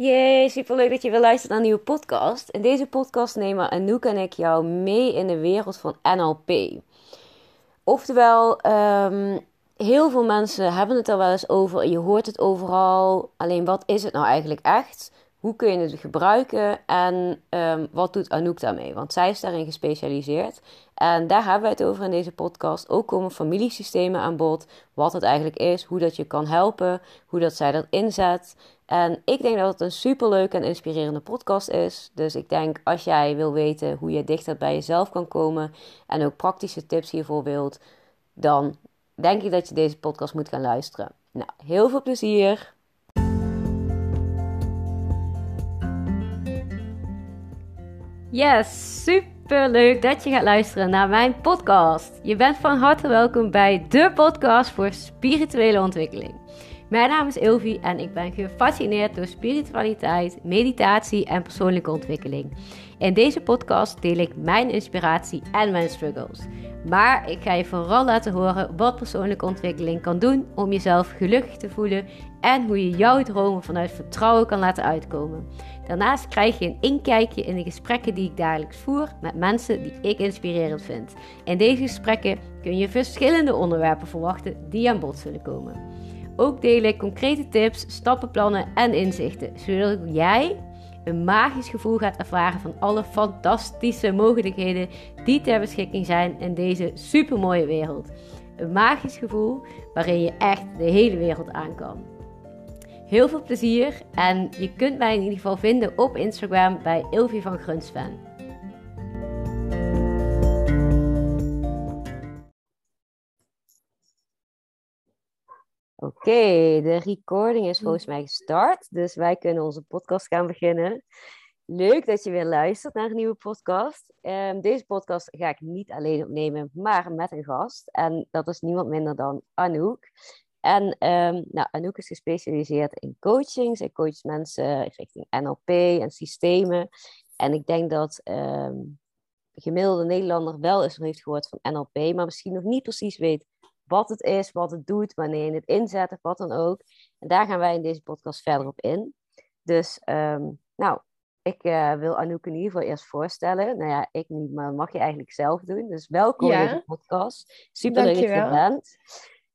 Yay, superleuk dat je weer luistert naar een nieuwe podcast. In deze podcast nemen Anouk en ik jou mee in de wereld van NLP. Oftewel, um, heel veel mensen hebben het er wel eens over. Je hoort het overal. Alleen wat is het nou eigenlijk echt? Hoe kun je het gebruiken en um, wat doet Anouk daarmee? Want zij is daarin gespecialiseerd. En daar hebben we het over in deze podcast. Ook komen familiesystemen aan bod. Wat het eigenlijk is, hoe dat je kan helpen, hoe dat zij dat inzet. En ik denk dat het een superleuke en inspirerende podcast is. Dus ik denk als jij wil weten hoe je dichter bij jezelf kan komen en ook praktische tips hiervoor wilt, dan denk ik dat je deze podcast moet gaan luisteren. Nou, heel veel plezier. Yes, super leuk dat je gaat luisteren naar mijn podcast. Je bent van harte welkom bij de podcast voor spirituele ontwikkeling. Mijn naam is Ilvi en ik ben gefascineerd door spiritualiteit, meditatie en persoonlijke ontwikkeling. In deze podcast deel ik mijn inspiratie en mijn struggles. Maar ik ga je vooral laten horen wat persoonlijke ontwikkeling kan doen om jezelf gelukkig te voelen en hoe je jouw dromen vanuit vertrouwen kan laten uitkomen. Daarnaast krijg je een inkijkje in de gesprekken die ik dagelijks voer met mensen die ik inspirerend vind. In deze gesprekken kun je verschillende onderwerpen verwachten die aan bod zullen komen. Ook deel ik concrete tips, stappenplannen en inzichten, zodat jij een magisch gevoel gaat ervaren van alle fantastische mogelijkheden die ter beschikking zijn in deze supermooie wereld. Een magisch gevoel waarin je echt de hele wereld aan kan. Heel veel plezier en je kunt mij in ieder geval vinden op Instagram bij Ilvi van Grunsven. Oké, de recording is volgens mij gestart, dus wij kunnen onze podcast gaan beginnen. Leuk dat je weer luistert naar een nieuwe podcast. Um, deze podcast ga ik niet alleen opnemen, maar met een gast. En dat is niemand minder dan Anouk. En um, nou, Anouk is gespecialiseerd in coaching. Zij coacht mensen richting NLP en systemen. En ik denk dat um, de gemiddelde Nederlander wel eens heeft gehoord van NLP, maar misschien nog niet precies weet wat het is, wat het doet, wanneer je het inzet of wat dan ook. En daar gaan wij in deze podcast verder op in. Dus, um, nou, ik uh, wil Anouk in ieder geval eerst voorstellen. Nou ja, ik niet, maar dat mag je eigenlijk zelf doen. Dus welkom ja. in deze podcast. Super leuk dat je er bent.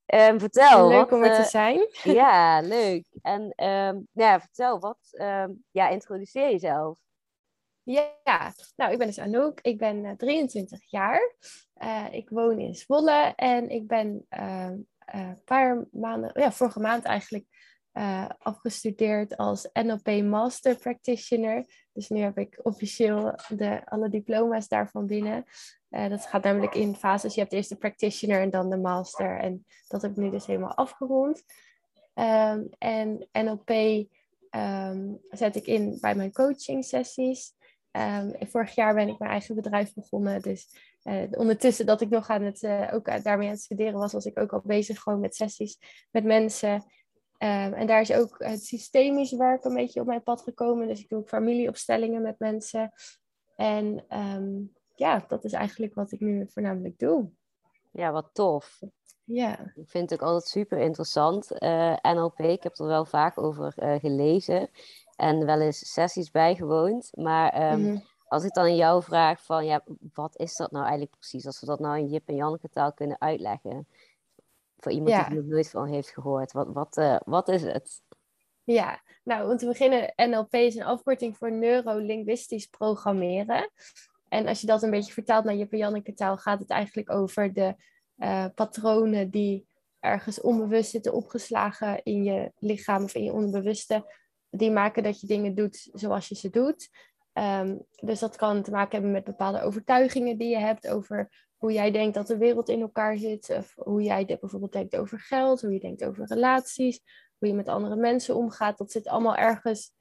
Um, vertel. Leuk wat, om er uh, te zijn. Ja, leuk. En um, ja, vertel, wat, ja, introduceer jezelf. Ja, nou, ik ben dus Anouk. Ik ben uh, 23 jaar. Uh, ik woon in Zwolle en ik ben een uh, paar maanden, ja, vorige maand eigenlijk, afgestudeerd als NLP Master Practitioner. Dus nu heb ik officieel de, alle diploma's daarvan binnen. dat gaat namelijk in fases. Je hebt eerst de Practitioner en dan de Master. En dat heb ik nu dus helemaal afgerond. Um, en NLP um, zet ik in bij mijn coaching sessies. Um, vorig jaar ben ik mijn eigen bedrijf begonnen. Dus uh, ondertussen dat ik nog aan het, uh, ook daarmee aan het studeren was, was ik ook al bezig gewoon met sessies met mensen. Um, en daar is ook het systemisch werk een beetje op mijn pad gekomen. Dus ik doe ook familieopstellingen met mensen. En um, ja, dat is eigenlijk wat ik nu voornamelijk doe. Ja, wat tof. Ja. Ik vind het ook altijd super interessant. Uh, NLP, ik heb er wel vaak over gelezen en wel eens sessies bijgewoond. Maar um, mm-hmm. als ik dan aan jou vraag van, ja, wat is dat nou eigenlijk precies? Als we dat nou in Jip en Janneke taal kunnen uitleggen. Voor iemand ja. die er nog nooit van heeft gehoord. Wat, wat, uh, wat is het? Ja, nou om te beginnen, NLP is een afkorting voor neurolinguistisch programmeren. En als je dat een beetje vertaalt naar Jip en Janneke taal, gaat het eigenlijk over de uh, patronen die ergens onbewust zitten opgeslagen in je lichaam of in je onderbewuste, die maken dat je dingen doet zoals je ze doet. Um, dus dat kan te maken hebben met bepaalde overtuigingen die je hebt over hoe jij denkt dat de wereld in elkaar zit. Of hoe jij bijvoorbeeld denkt over geld, hoe je denkt over relaties, hoe je met andere mensen omgaat. Dat zit allemaal ergens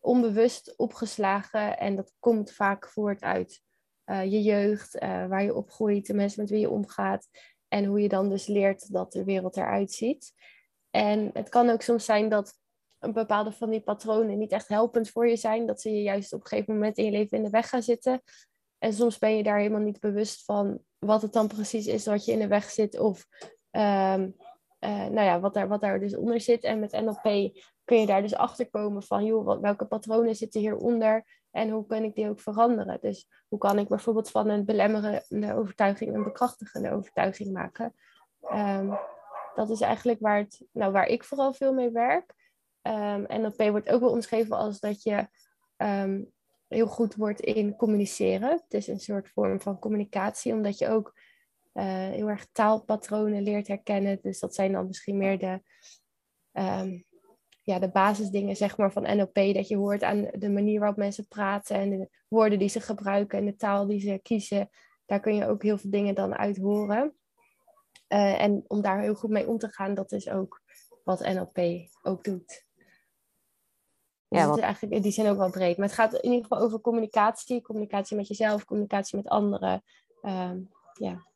onbewust opgeslagen en dat komt vaak voort uit uh, je jeugd, uh, waar je opgroeit, de mensen met wie je omgaat en hoe je dan dus leert dat de wereld eruit ziet. En het kan ook soms zijn dat een bepaalde van die patronen niet echt helpend voor je zijn. Dat ze je juist op een gegeven moment in je leven in de weg gaan zitten. En soms ben je daar helemaal niet bewust van wat het dan precies is wat je in de weg zit. Of um, uh, nou ja, wat, daar, wat daar dus onder zit. En met NLP kun je daar dus achter komen van, joh, welke patronen zitten hieronder en hoe kan ik die ook veranderen? Dus hoe kan ik bijvoorbeeld van een belemmerende overtuiging een bekrachtigende overtuiging maken? Um, dat is eigenlijk waar, het, nou, waar ik vooral veel mee werk. Ehm, NLP wordt ook wel omschreven als dat je um, heel goed wordt in communiceren. Het is een soort vorm van communicatie, omdat je ook uh, heel erg taalpatronen leert herkennen. Dus dat zijn dan misschien meer de, um, ja, de basisdingen zeg maar, van NLP. Dat je hoort aan de manier waarop mensen praten en de woorden die ze gebruiken en de taal die ze kiezen. Daar kun je ook heel veel dingen dan uit horen. Uh, en om daar heel goed mee om te gaan, dat is ook wat NLP ook doet. Dus ja, eigenlijk die zin ook wel breed. Maar het gaat in ieder geval over communicatie. Communicatie met jezelf, communicatie met anderen. Um, ja.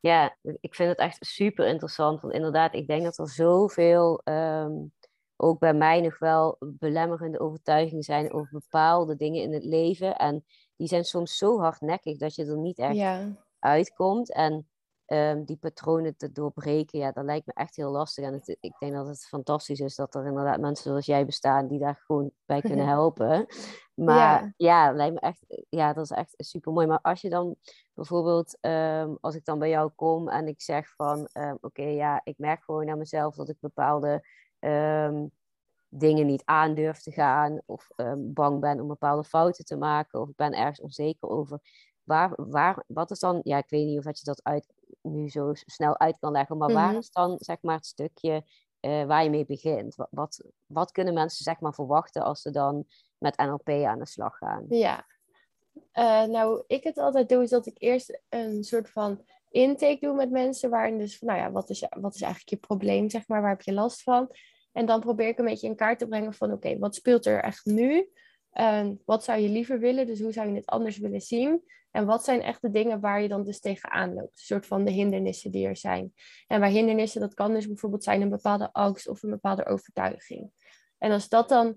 ja, ik vind het echt super interessant. Want inderdaad, ik denk dat er zoveel, um, ook bij mij nog wel belemmerende overtuigingen zijn over bepaalde dingen in het leven. En die zijn soms zo hardnekkig dat je er niet echt ja. uitkomt. En um, die patronen te doorbreken, ja, dat lijkt me echt heel lastig. En het, ik denk dat het fantastisch is dat er inderdaad mensen zoals jij bestaan die daar gewoon bij kunnen helpen. Maar ja, ja lijkt me echt, ja, dat is echt super mooi. Maar als je dan bijvoorbeeld, um, als ik dan bij jou kom en ik zeg van, um, oké, ja, ik merk gewoon aan mezelf dat ik bepaalde dingen niet aandurf te gaan of bang ben om bepaalde fouten te maken of ik ben ergens onzeker over. Waar, waar, wat is dan, ja, ik weet niet of je dat uit, nu zo snel uit kan leggen. Maar waar mhm. is dan zeg maar het stukje uh, waar je mee begint? Wat, wat, wat, kunnen mensen zeg maar verwachten als ze dan met NLP aan de slag gaan? Ja, uh, nou ik het altijd doe is dat ik eerst een soort van intake doe met mensen. Waarin dus nou ja, wat is, wat is eigenlijk je probleem zeg maar? Waar heb je last van? En dan probeer ik een beetje in kaart te brengen van oké, wat speelt er echt nu? Uh, wat zou je liever willen? Dus hoe zou je het anders willen zien? En wat zijn echt de dingen waar je dan dus tegenaan loopt? Een soort van de hindernissen die er zijn. En waar hindernissen, dat kan dus bijvoorbeeld zijn een bepaalde angst of een bepaalde overtuiging. En als dat dan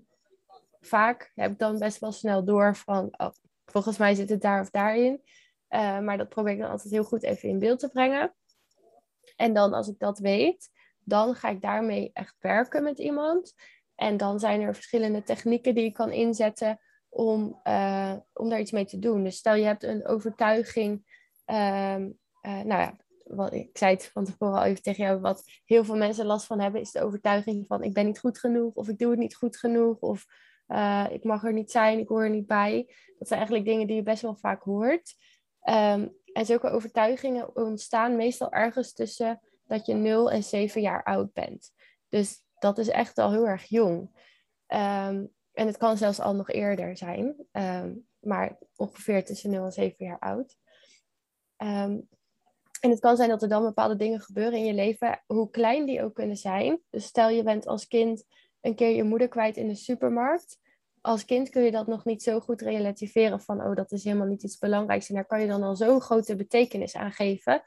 vaak, heb ik dan best wel snel door van, oh, volgens mij zit het daar of daarin. Uh, maar dat probeer ik dan altijd heel goed even in beeld te brengen. En dan als ik dat weet, dan ga ik daarmee echt werken met iemand. En dan zijn er verschillende technieken die ik kan inzetten om, uh, om daar iets mee te doen. Dus stel je hebt een overtuiging, um, uh, nou ja, wat, ik zei het van tevoren al even tegen jou, wat heel veel mensen last van hebben, is de overtuiging van ik ben niet goed genoeg, of ik doe het niet goed genoeg, of uh, ik mag er niet zijn, ik hoor er niet bij. Dat zijn eigenlijk dingen die je best wel vaak hoort. Um, en zulke overtuigingen ontstaan meestal ergens tussen dat je 0 en 7 jaar oud bent. Dus dat is echt al heel erg jong. Um, en het kan zelfs al nog eerder zijn, ehm, maar ongeveer tussen 0 en 7 jaar oud. Um, en het kan zijn dat er dan bepaalde dingen gebeuren in je leven, hoe klein die ook kunnen zijn. Dus stel je bent als kind een keer je moeder kwijt in de supermarkt. Als kind kun je dat nog niet zo goed relativeren van, oh, dat is helemaal niet iets belangrijks. En daar kan je dan al zo'n grote betekenis aan geven.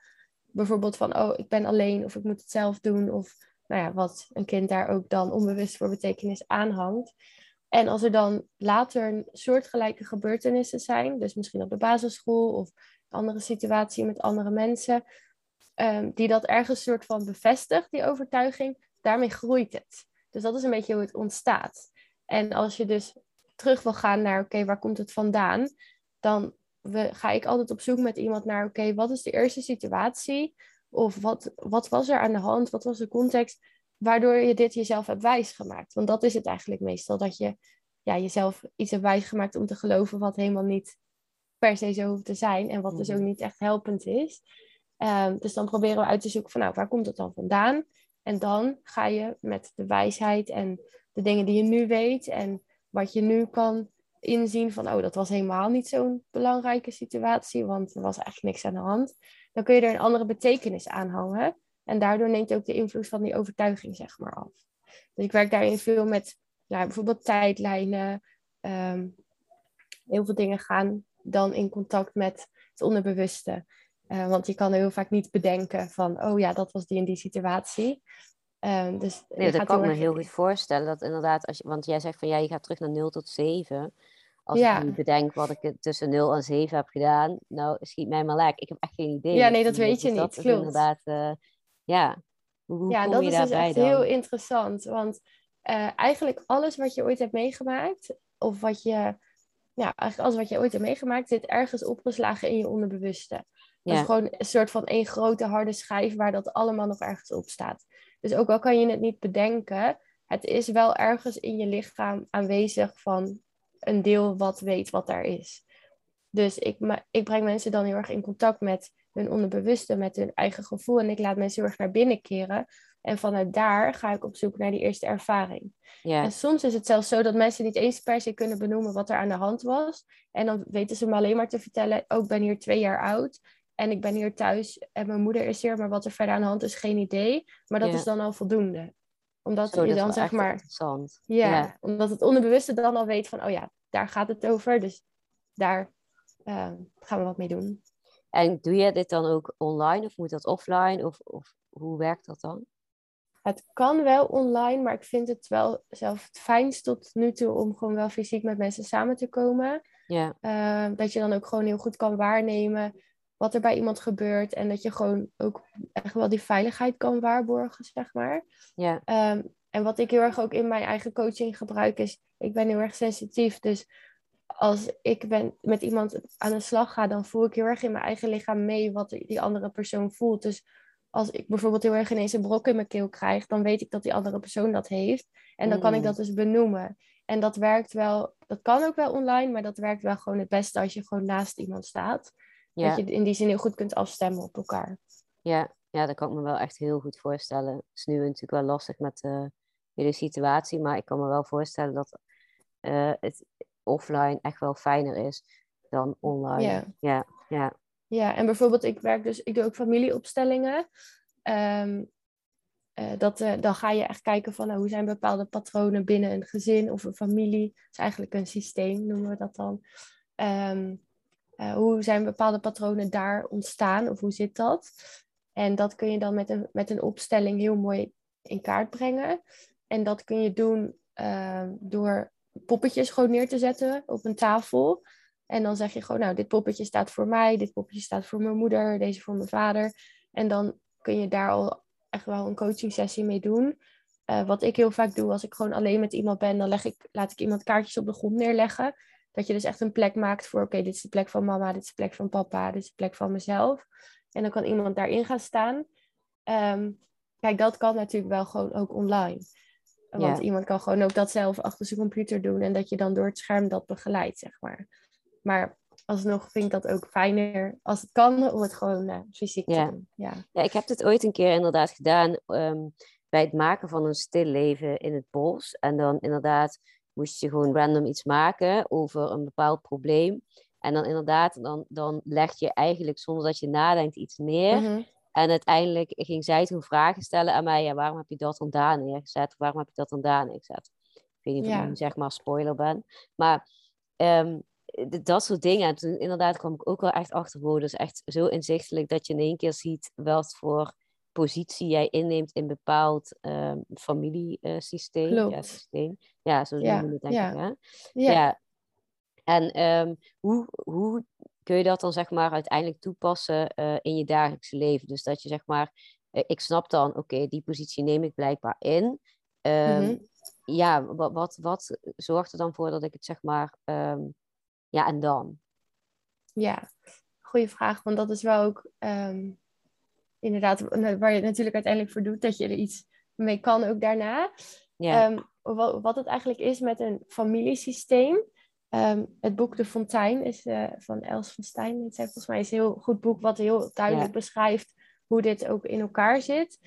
Bijvoorbeeld van, oh, ik ben alleen of ik moet het zelf doen. Of nou ja, wat een kind daar ook dan onbewust voor betekenis aanhangt. En als er dan later soortgelijke gebeurtenissen zijn, dus misschien op de basisschool of een andere situatie met andere mensen, um, die dat ergens soort van bevestigt, die overtuiging, daarmee groeit het. Dus dat is een beetje hoe het ontstaat. En als je dus terug wil gaan naar, oké, waar komt het vandaan? Dan we, ga ik altijd op zoek met iemand naar, oké, wat is de eerste situatie? Of wat, wat was er aan de hand? Wat was de context? waardoor je dit jezelf hebt wijsgemaakt. Want dat is het eigenlijk meestal, dat je ja, jezelf iets hebt wijsgemaakt om te geloven wat helemaal niet per se zo hoeft te zijn en wat dus ook mhm. niet echt helpend is. Um, dus dan proberen we uit te zoeken van nou, waar komt het dan vandaan? En dan ga je met de wijsheid en de dingen die je nu weet en wat je nu kan inzien van oh, dat was helemaal niet zo'n belangrijke situatie, want er was eigenlijk niks aan de hand. Dan kun je er een andere betekenis aan hangen. En daardoor neemt ook de invloed van die overtuiging zeg maar af. Dus ik werk daarin veel met nou, bijvoorbeeld tijdlijnen. Ehm, heel veel dingen gaan dan in contact met het onderbewuste. Uh, want je kan heel vaak niet bedenken van, oh ja, dat was die en die situatie. Uh, dus nee, dat kan ik me heel goed voorstellen. Dat inderdaad, als je, want jij zegt van ja, je gaat terug naar 0 tot 7. Als ja. ik nu bedenk wat ik tussen 0 en 7 heb gedaan, nou schiet mij maar lek. Ik heb echt geen idee. Ja, nee, dat weet je dus niet. Dat is inderdaad, uh, ja. Hoe, hoe ja, dat is dus echt heel interessant. Want eh, eigenlijk alles wat je ooit hebt meegemaakt, of wat je, ja, eigenlijk alles wat je ooit hebt meegemaakt, zit ergens opgeslagen in je onderbewuste. Dat is gewoon een soort van één grote harde schijf waar dat allemaal nog ergens op staat. Dus ook al kan je het niet bedenken, het is wel ergens in je lichaam aanwezig van een deel wat weet wat daar is. Dus ik, ik breng mensen dan heel erg in contact met hun onderbewuste, met hun eigen gevoel. En ik laat mensen heel erg naar binnen keren. En vanuit daar ga ik op zoek naar die eerste ervaring. En soms is het zelfs zo dat mensen niet eens per se kunnen benoemen wat er aan de hand was. En dan weten ze me alleen maar te vertellen, oh, ik ben hier twee jaar oud. En ik ben hier thuis en mijn moeder is hier, maar wat er verder aan de hand is, geen idee. Maar dat is dan al voldoende. Omdat je dan zeg maar. Ja, ja, omdat het onderbewuste dan al weet van, oh ja, daar gaat het over. Dus daar uh, gaan we wat mee doen. En doe je dit dan ook online of moet dat offline? Of, of hoe werkt dat dan? Het kan wel online, maar ik vind het wel zelf het fijnst tot nu toe om gewoon wel fysiek met mensen samen te komen. Ja. Uh, dat je dan ook gewoon heel goed kan waarnemen wat er bij iemand gebeurt. En dat je gewoon ook echt wel die veiligheid kan waarborgen, zeg maar. Ja. Um, en wat ik heel erg ook in mijn eigen coaching gebruik is, ik ben heel erg sensitief. Dus als ik ben met iemand aan de slag ga, dan voel ik heel erg in mijn eigen lichaam mee wat die andere persoon voelt. Dus als ik bijvoorbeeld heel erg ineens een brok in mijn keel krijg, dan weet ik dat die andere persoon dat heeft. En dan kan ik mm. dat dus benoemen. En dat werkt wel, dat kan ook wel online, maar dat werkt wel gewoon het beste als je gewoon naast iemand staat. Dat je in die zin heel goed kunt afstemmen op elkaar. Ja, ja, dat kan ik me wel echt heel goed voorstellen. Het is nu natuurlijk wel lastig met de hele situatie, maar ik kan me wel voorstellen dat uh, het offline echt wel fijner is dan online. Ja. ja, ja. Ja, en bijvoorbeeld, ik werk dus, ik doe ook familieopstellingen. Um, dat, uh, dan ga je echt kijken van nou, hoe zijn bepaalde patronen binnen een gezin of een familie. Het is eigenlijk een systeem, noemen we dat dan. Um, uh, hoe zijn bepaalde patronen daar ontstaan of hoe zit dat? En dat kun je dan met een, met een opstelling heel mooi in kaart brengen. En dat kun je doen uh, door poppetjes gewoon neer te zetten op een tafel. En dan zeg je gewoon, nou, dit poppetje staat voor mij, dit poppetje staat voor mijn moeder, deze voor mijn vader. En dan kun je daar al echt wel een coaching sessie mee doen. Uh, wat ik heel vaak doe als ik gewoon alleen met iemand ben, dan leg ik, laat ik iemand kaartjes op de grond neerleggen. Dat je dus echt een plek maakt voor, oké, dit is de plek van mama, dit is de plek van papa, dit is de plek van mezelf. En dan kan iemand daarin gaan staan. Um, kijk, dat kan natuurlijk wel gewoon ook online. Want iemand kan gewoon ook dat zelf achter zijn computer doen en dat je dan door het scherm dat begeleidt, zeg maar. Maar alsnog vind ik dat ook fijner als het kan om het gewoon uh, fysiek te doen. Ja. ja, ik heb dit ooit een keer inderdaad gedaan ehm, bij het maken van een stil leven in het bos. En dan inderdaad moest je gewoon random iets maken over een bepaald probleem. En dan inderdaad, dan, dan leg je eigenlijk zonder dat je nadenkt iets neer. Mhm. En uiteindelijk ging zij toen vragen stellen aan mij. Ja, waarom heb je dat dan daar neergezet? Waarom heb je dat dan daar neergezet? Ik weet niet of ik nu zeg maar spoiler ben. Maar ehm, dat soort dingen. En toen inderdaad kwam ik ook wel echt achter. Wow, dus echt zo inzichtelijk dat je in één keer ziet wat voor positie jij inneemt in bepaald um, familiesysteem. Uh, ja, systeem. ja, zo noemen we het denk ik. Hè? Ja. ja. En um, hoe, hoe kun je dat dan zeg maar uiteindelijk toepassen uh, in je dagelijkse leven? Dus dat je zeg maar, uh, ik snap dan, oké, die positie neem ik blijkbaar in. Um, mm-hmm. Ja, wat, wat, wat zorgt er dan voor dat ik het zeg maar, ja, en dan? Ja, goede vraag, want dat is wel ook um, inderdaad waar je het natuurlijk uiteindelijk voor doet, dat je er iets mee kan ook daarna. Ja. wat, wat het eigenlijk is met een familiesysteem. Um, het boek De Fontein is uh, van Els van Stijn. Het is volgens mij een heel goed boek wat heel duidelijk beschrijft hoe dit ook in elkaar zit.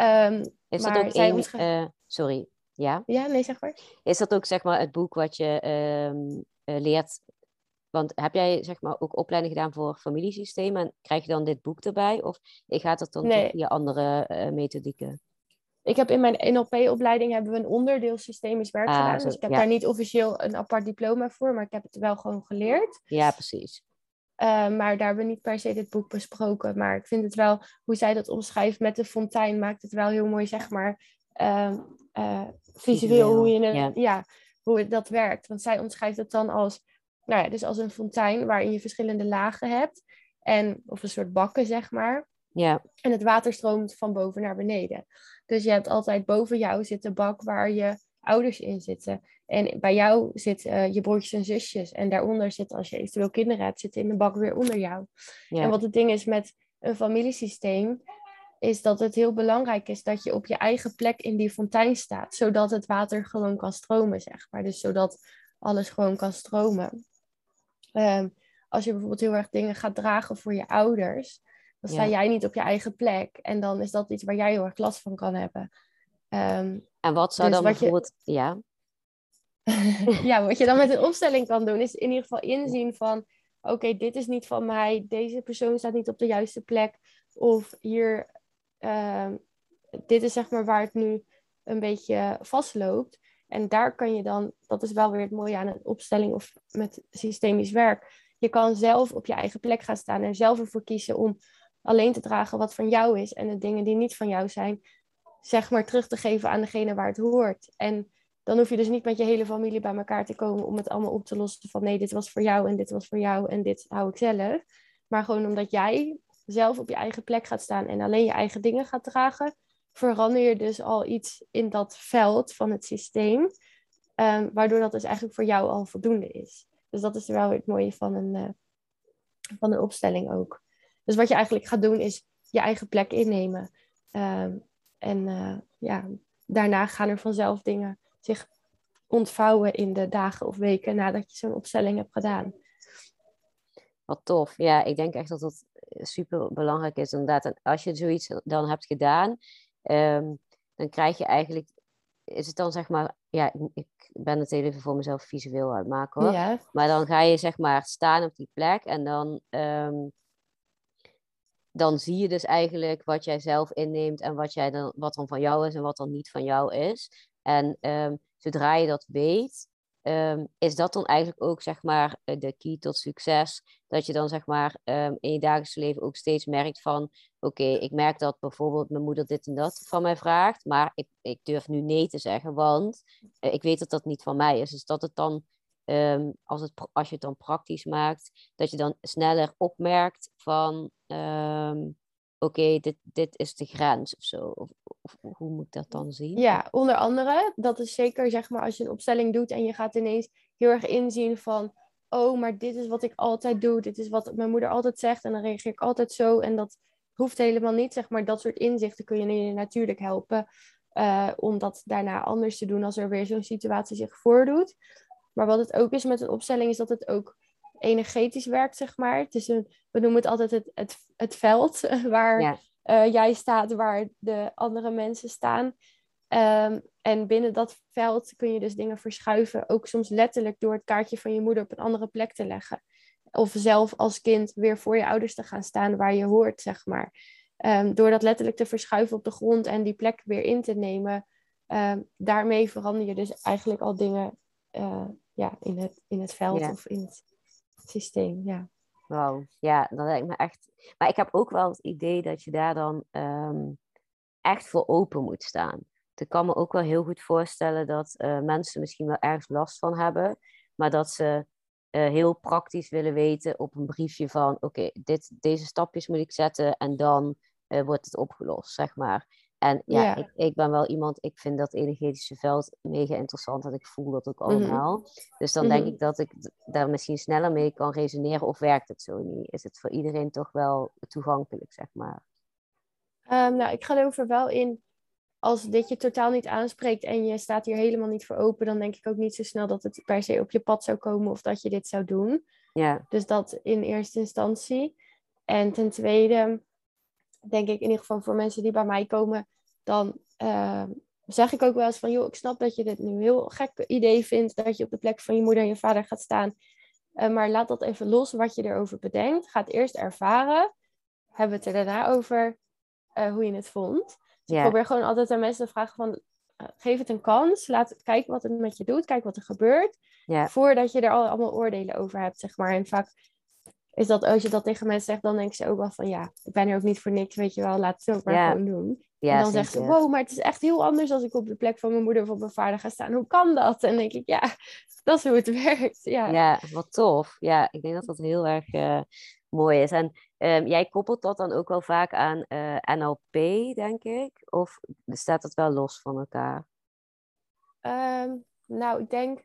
Um, is dat ook een, uh, sorry, ja? Ja, nee, zeg maar. Is dat ook zeg maar het boek wat je leert? Want heb jij zeg maar ook opleiding gedaan voor familiesystemen en krijg je dan dit boek erbij? Of gaat dat dan nee. via andere methodieken? Ik heb in mijn NLP-opleiding hebben we een onderdeel systemisch werk ah, gedaan. dus ik heb daar niet officieel een apart diploma voor, maar ik heb het wel gewoon geleerd. Ja, precies. Uh, maar daar hebben we niet per se dit boek besproken. Maar ik vind het wel, hoe zij dat omschrijft met de fontein, maakt het wel heel mooi, zeg maar, uh, uh, visueel, hoe, je een, ja. hoe dat werkt. Want zij omschrijft het dan als, nou ja, dus als een fontein waarin je verschillende lagen hebt. En, of een soort bakken, zeg maar. Ja. En het water stroomt van boven naar beneden. Dus je hebt altijd boven jou zit de bak waar je ouders in zitten. En bij jou zitten je broertjes en zusjes. En daaronder zitten, als je eventueel kinderen hebt, zitten in de bak weer onder jou. En wat het ding is met een familiesysteem, is dat het heel belangrijk is dat je op je eigen plek in die fontein staat, zodat het water gewoon kan stromen, zeg maar. Dus zodat alles gewoon kan stromen. Ehm, als je bijvoorbeeld heel erg dingen gaat dragen voor je ouders, dan sta jij niet op je eigen plek. En dan is dat iets waar jij heel erg last van kan hebben. Ehm, en wat zou dus dan bijvoorbeeld... Ja. ja, wat je dan met een opstelling kan doen, is in ieder geval inzien van... Oké, dit is niet van mij. Deze persoon staat niet op de juiste plek. Of hier... Ehm, dit is zeg maar waar het nu een beetje vastloopt. En daar kan je dan, dat is wel weer het mooie aan een opstelling of met systemisch werk. Je kan zelf op je eigen plek gaan staan en zelf ervoor kiezen om alleen te dragen wat van jou is en de dingen die niet van jou zijn, zeg maar terug te geven aan degene waar het hoort. En dan hoef je dus niet met je hele familie bij elkaar te komen om het allemaal op te lossen van nee, dit was voor jou en dit was voor jou en dit hou ik zelf. Maar gewoon omdat jij zelf op je eigen plek gaat staan en alleen je eigen dingen gaat dragen, verander je dus al iets in dat veld van het systeem, um, waardoor dat dus eigenlijk voor jou al voldoende is. Dus dat is wel het mooie van een, uh, van een opstelling ook. Dus wat je eigenlijk gaat doen is je eigen plek innemen. Ehm, en uh, ja, daarna gaan er vanzelf dingen zich ontvouwen in de dagen of weken nadat je zo'n opstelling hebt gedaan. Wat tof. Ja, ik denk echt dat dat super belangrijk is. Inderdaad, en als je zoiets dan hebt gedaan, um, dan krijg je eigenlijk, is het dan zeg maar, ja, ik ben het even voor mezelf visueel aan het maken hoor. Ja. Maar dan ga je zeg maar staan op die plek en dan, um, dan zie je dus eigenlijk wat jij zelf inneemt en wat, jij dan, wat dan van jou is en wat dan niet van jou is. En um, zodra je dat weet, um, is dat dan eigenlijk ook zeg maar de key tot succes? Dat je dan zeg maar um, in je dagelijks leven ook steeds merkt van oké, ik merk dat bijvoorbeeld mijn moeder dit en dat van mij vraagt, maar ik, ik durf nu nee te zeggen, want uh, ik weet dat dat niet van mij is. Dus dat het dan, um, als, het, als je het dan praktisch maakt, dat je dan sneller opmerkt van oké, dit, dit is de grens of zo. Of, of, hoe moet ik dat dan zien? Ja, onder andere, dat is zeker zeg maar als je een opstelling doet en je gaat ineens heel erg inzien van, oh, maar dit is wat ik altijd doe, dit is wat mijn moeder altijd zegt en dan reageer ik altijd zo en dat hoeft helemaal niet, zeg maar, dat soort inzichten kun je natuurlijk helpen uh, om dat daarna anders te doen als er weer zo'n situatie zich voordoet. Maar wat het ook is met een opstelling, is dat het ook energetisch werkt, zeg maar. Het is een, we noemen het altijd het, het, het veld waar uh, jij staat, waar de andere mensen staan. Um, en binnen dat veld kun je dus dingen verschuiven, ook soms letterlijk door het kaartje van je moeder op een andere plek te leggen. Of zelf als kind weer voor je ouders te gaan staan waar je hoort, zeg maar. Um, door dat letterlijk te verschuiven op de grond en die plek weer in te nemen, um, daarmee verander je dus eigenlijk al dingen uh, ja, in, het, in het veld of in het systeem. Ja. Wauw, ja, dat lijkt me echt. Maar ik heb ook wel het idee dat je daar dan um, echt voor open moet staan. Ik kan me ook wel heel goed voorstellen dat uh, mensen misschien wel ergens last van hebben, maar dat ze uh, heel praktisch willen weten op een briefje van oké, dit deze stapjes moet ik zetten en dan uh, wordt het opgelost, zeg maar. En ja, ja. Ik, ik, ben wel iemand, ik vind dat energetische veld mega interessant en ik voel dat ook mhm. allemaal. Mm -hmm. Dus dan mm -hmm. denk mhm. ik dat ik daar misschien sneller mee kan resoneren of werkt het zo niet? Is het voor iedereen toch wel toegankelijk, zeg maar? Um, nou, ik ga erover wel in als dit je totaal niet aanspreekt en je staat hier helemaal niet voor open, dan denk ik ook niet zo snel dat het per se op je pad zou komen of dat je dit zou doen. Ja. Dus dat in eerste instantie. En ten tweede, denk ik in ieder geval voor mensen die bij mij komen, dan uh, zeg ik ook wel eens van, joh, ik snap dat je dit nu een heel gek idee vindt, dat je op de plek van je moeder en je vader gaat staan. Uh, maar laat dat even los wat je erover bedenkt. Ga het eerst ervaren. Hebben we het er daarna over uh, hoe je het vond. Dus ik probeer gewoon altijd aan mensen te vragen van, geef het een kans. Laat kijken wat het met je doet. Kijk wat er gebeurt. Voordat je er al, allemaal oordelen over hebt, zeg maar. En vaak is dat als je dat tegen mensen zegt, dan denken ze ook wel van, ja, ik ben er ook niet voor niks, weet je wel. Laat het ook maar ja. gewoon doen. Ja, en dan zegt ze, wow, maar het is echt heel anders als ik op de plek van mijn moeder of op mijn vader ga staan. Hoe kan dat? En dan denk ik, ja, dat is hoe het werkt. Ja, ja wat tof. Ja, ik denk dat dat heel erg uh, mooi is. En um, jij koppelt dat dan ook wel vaak aan uh, NLP, denk ik? Of staat dat wel los van elkaar? Ehm, nou, ik denk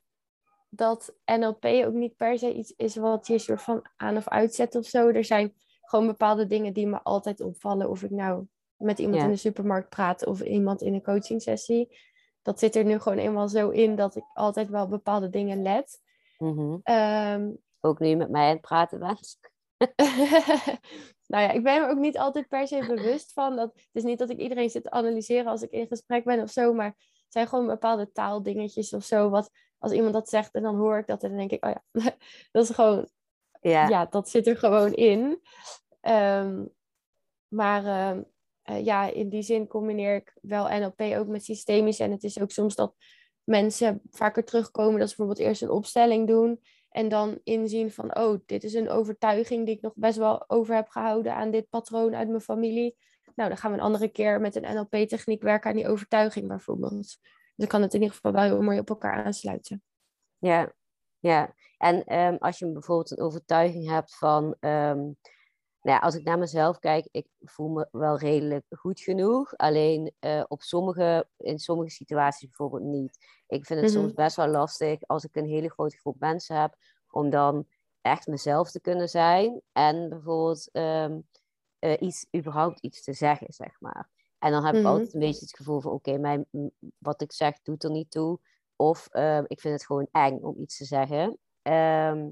dat NLP ook niet per se iets is wat je soort van aan of uitzet of zo. Er zijn gewoon bepaalde dingen die me altijd opvallen. Of ik nou met iemand Ja. in de supermarkt praat of iemand in een coaching sessie. Dat zit er nu gewoon eenmaal zo in dat ik altijd wel bepaalde dingen let. Mhm. Ehm, Ook nu met mij aan het praten bent. nou ja, ik ben me ook niet altijd per se bewust van. Dat, het is niet dat ik iedereen zit te analyseren als ik in gesprek ben of zo. Maar het zijn gewoon bepaalde taaldingetjes of zo. Wat als iemand dat zegt en dan hoor ik dat en dan denk ik, oh ja, dat is gewoon Ja. ja, dat zit er gewoon in. Ehm, maar ehm, eh, ja, in die zin combineer ik wel NLP ook met systemisch. En het is ook soms dat mensen vaker terugkomen dat ze bijvoorbeeld eerst een opstelling doen. En dan inzien van, oh, dit is een overtuiging die ik nog best wel over heb gehouden aan dit patroon uit mijn familie. Nou, dan gaan we een andere keer met een NLP-techniek werken aan die overtuiging bijvoorbeeld. Dus dan kan het in ieder geval wel heel mooi op elkaar aansluiten. Ja, ja. En ehm, als je bijvoorbeeld een overtuiging hebt van, ehm, nou ja, als ik naar mezelf kijk, ik voel me wel redelijk goed genoeg. Alleen eh, op sommige, in sommige situaties bijvoorbeeld niet. Ik vind het Mhm. soms best wel lastig als ik een hele grote groep mensen heb, om dan echt mezelf te kunnen zijn. En bijvoorbeeld ehm, eh, iets, überhaupt iets te zeggen, zeg maar. En dan heb ik Mhm. altijd een beetje het gevoel van, oké, mijn m- wat ik zeg doet er niet toe. Of ehm, ik vind het gewoon eng om iets te zeggen. Ehm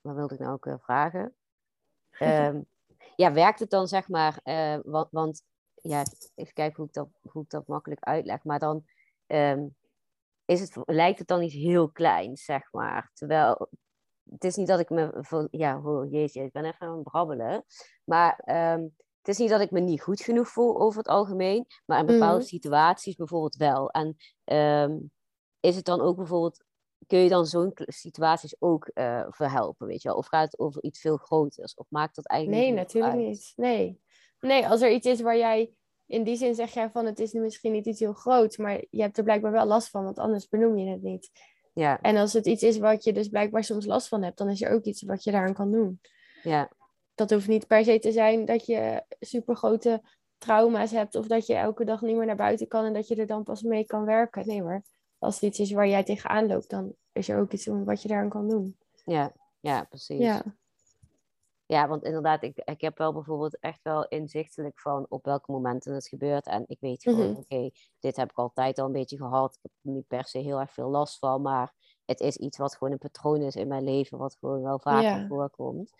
wat wilde ik nou ook weer vragen? Ehm, ja, werkt het dan zeg maar, eh, want, want ja, even kijken hoe ik dat, hoe ik dat makkelijk uitleg. Maar dan is het, lijkt het dan niet heel klein, zeg maar. Terwijl het is niet dat ik me, ja, oh jeetje, ik ben even aan het brabbelen. Maar het is niet dat ik me niet goed genoeg voel over het algemeen, maar in bepaalde Mhm. situaties bijvoorbeeld wel. En ehm, is het dan ook bijvoorbeeld, kun je dan zo'n situaties ook eh, verhelpen, weet je wel? Of gaat het over iets veel groters? Of maakt dat eigenlijk Nee, natuurlijk uit? niet. Nee. nee, als er iets is waar jij... In die zin zeg jij van het is nu misschien niet iets heel groots, maar je hebt er blijkbaar wel last van, want anders benoem je het niet. Ja, En als het iets is wat je dus blijkbaar soms last van hebt, dan is er ook iets wat je daaraan kan doen. ja, Dat hoeft niet per se te zijn dat je supergrote trauma's hebt of dat je elke dag niet meer naar buiten kan en dat je er dan pas mee kan werken. Nee hoor. Als het iets is waar jij tegenaan loopt, dan is er ook iets om wat je daaraan kan doen. ja, ja, precies. Ja. Ja, want inderdaad, ik, ik heb wel bijvoorbeeld echt wel inzichtelijk van op welke momenten het gebeurt. En ik weet gewoon, Mhm. oké, dit heb ik altijd al een beetje gehad. Ik heb er niet per se heel erg veel last van, maar het is iets wat gewoon een patroon is in mijn leven, wat gewoon wel vaker Ja. voorkomt.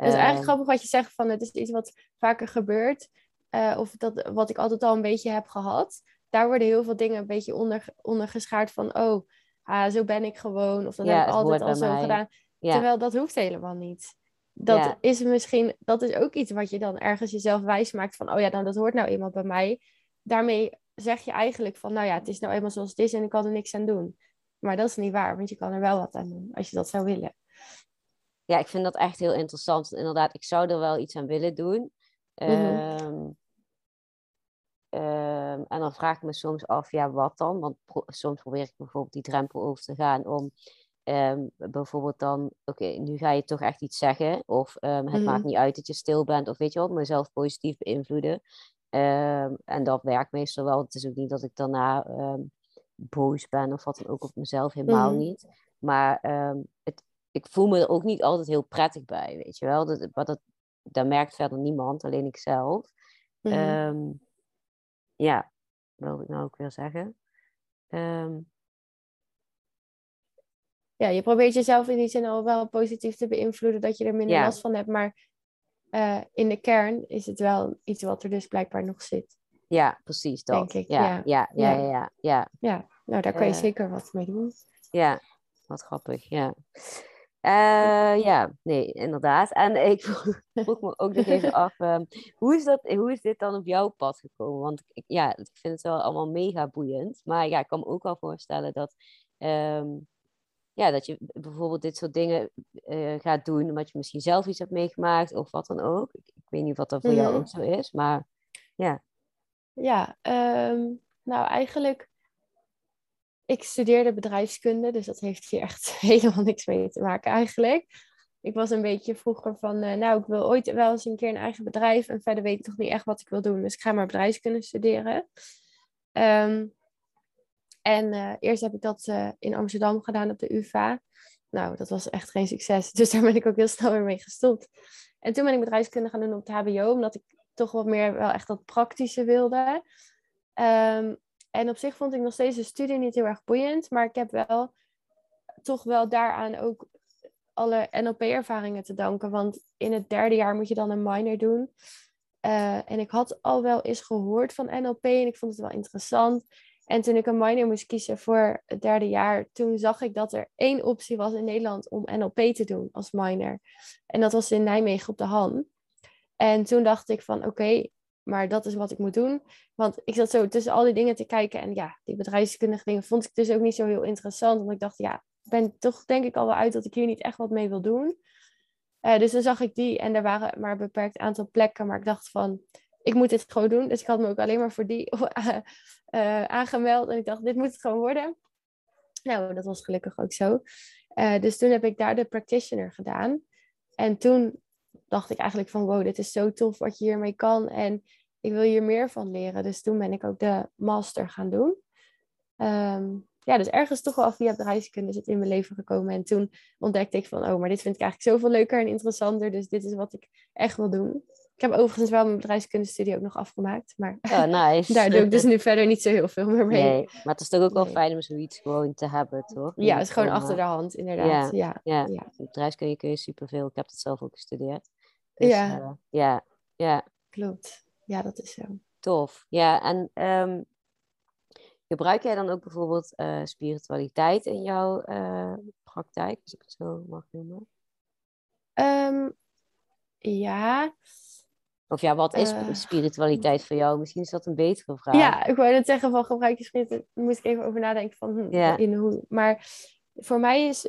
Het is eigenlijk Ehm, grappig wat je zegt van het is iets wat vaker gebeurt. eh, of dat, wat ik altijd al een beetje heb gehad. Daar worden heel veel dingen een beetje onder, ondergeschaard van oh, ah, zo ben ik gewoon. Of dat Ja, heb ik altijd al zo mij. gedaan. ja, Terwijl dat hoeft helemaal niet. Dat Ja. is misschien, dat is ook iets wat je dan ergens jezelf wijs maakt van oh ja, nou dat hoort nou eenmaal bij mij. Daarmee zeg je eigenlijk van nou ja, het is nou eenmaal zoals het is en ik kan er niks aan doen. Maar dat is niet waar, want je kan er wel wat aan doen als je dat zou willen. Ja, ik vind dat echt heel interessant. Inderdaad, ik zou er wel iets aan willen doen. Mhm. Ehm, ehm, en dan vraag ik me soms af, ja, wat dan? Want pro- soms probeer ik bijvoorbeeld die drempel over te gaan om ehm, bijvoorbeeld dan, oké, nu ga je toch echt iets zeggen. Of het Mhm. maakt niet uit dat je stil bent. Of weet je wel, mezelf positief beïnvloeden. En dat werkt meestal wel. Het is ook niet dat ik daarna boos ben of wat dan ook op mezelf, helemaal Mhm. niet. Maar ehm, het, ik voel me er ook niet altijd heel prettig bij, weet je wel. Dat, maar dat, dat merkt verder niemand, alleen ik zelf. Mhm. Ehm, ja, wat wil ik nou ook weer zeggen? Ehm, ja, je probeert jezelf in die zin al wel positief te beïnvloeden dat je er minder Ja. last van hebt. Maar eh, in de kern is het wel iets wat er dus blijkbaar nog zit. ja, precies dat. Denk ik, ja, ja. ja, ja, Ja. ja, ja, ja, Ja, nou daar kan je Eh. zeker wat mee doen. ja. Wat grappig, ja. Eh, ja, nee, inderdaad. En ik vroeg, me ook nog even af, ehm, hoe, is dat, hoe is dit dan op jouw pad gekomen? Want ik, ja, ik vind het wel allemaal mega boeiend. Maar ja, ik kan me ook wel voorstellen dat, ehm, ja, dat je bijvoorbeeld dit soort dingen eh, gaat doen, omdat je misschien zelf iets hebt meegemaakt of wat dan ook. Ik, ik weet niet of dat voor jou Mhm. ook zo is, maar ja. Ja, ehm, nou eigenlijk, ik studeerde bedrijfskunde, dus dat heeft hier echt helemaal niks mee te maken eigenlijk. Ik was een beetje vroeger van, eh, nou ik wil ooit wel eens een keer een eigen bedrijf en verder weet ik nog niet echt wat ik wil doen, dus ik ga maar bedrijfskunde studeren. Ehm, En eh, eerst heb ik dat eh, in Amsterdam gedaan op de UvA. Nou, dat was echt geen succes. Dus daar ben ik ook heel snel weer mee gestopt. En toen ben ik bedrijfskunde gaan doen op het HBO, omdat ik toch wat meer wel echt dat praktische wilde. Ehm, en op zich vond ik nog steeds de studie niet heel erg boeiend, maar ik heb wel toch wel daaraan ook alle NLP-ervaringen te danken. Want in het derde jaar moet je dan een minor doen. Uh, en ik had al wel eens gehoord van NLP en ik vond het wel interessant. En toen ik een minor moest kiezen voor het derde jaar, toen zag ik dat er één optie was in Nederland om NLP te doen als minor. En dat was in Nijmegen op de Han. En toen dacht ik van oké, maar dat is wat ik moet doen. Want ik zat zo tussen al die dingen te kijken. En ja, die bedrijfskundige dingen vond ik dus ook niet zo heel interessant. Want ik dacht, ja, ik ben toch denk ik al wel uit dat ik hier niet echt wat mee wil doen. Uh, dus dan zag ik die en er waren maar een beperkt aantal plekken. Maar ik dacht van, ik moet dit gewoon doen. Dus ik had me ook alleen maar voor die uh, aangemeld. En ik dacht, dit moet het gewoon worden. Nou, dat was gelukkig ook zo. Uh, dus toen heb ik daar de practitioner gedaan. En toen dacht ik eigenlijk van, wow, dit is zo tof wat je hiermee kan. En ik wil hier meer van leren. Dus toen ben ik ook de master gaan doen. Um, ja, dus ergens toch wel via bedrijfskunde is het in mijn leven gekomen. En toen ontdekte ik van, oh, maar dit vind ik eigenlijk zoveel leuker en interessanter. Dus dit is wat ik echt wil doen. Ik heb overigens wel mijn bedrijfskundestudie ook nog afgemaakt. Maar oh, nice. daar doe ik dus nu verder niet zo heel veel meer mee. Nee, maar het is toch ook wel fijn om zoiets gewoon te hebben, toch? Ja, het is gewoon achter de hand, inderdaad. Ja, ja. ja. ja. bedrijfskunde kun je superveel. Ik heb het zelf ook gestudeerd. Dus, ja. Uh, ja, ja. Klopt. Ja, dat is zo. Tof. Ja, en um, gebruik jij dan ook bijvoorbeeld uh, spiritualiteit in jouw uh, praktijk, als ik het zo mag noemen? Um, ja. Of ja, wat is spiritualiteit voor jou? Misschien is dat een betere vraag. Ja, ik wou net zeggen van gebruik je spiritualiteit. Moest ik even over nadenken van hm, ja. in hoe. Maar voor mij is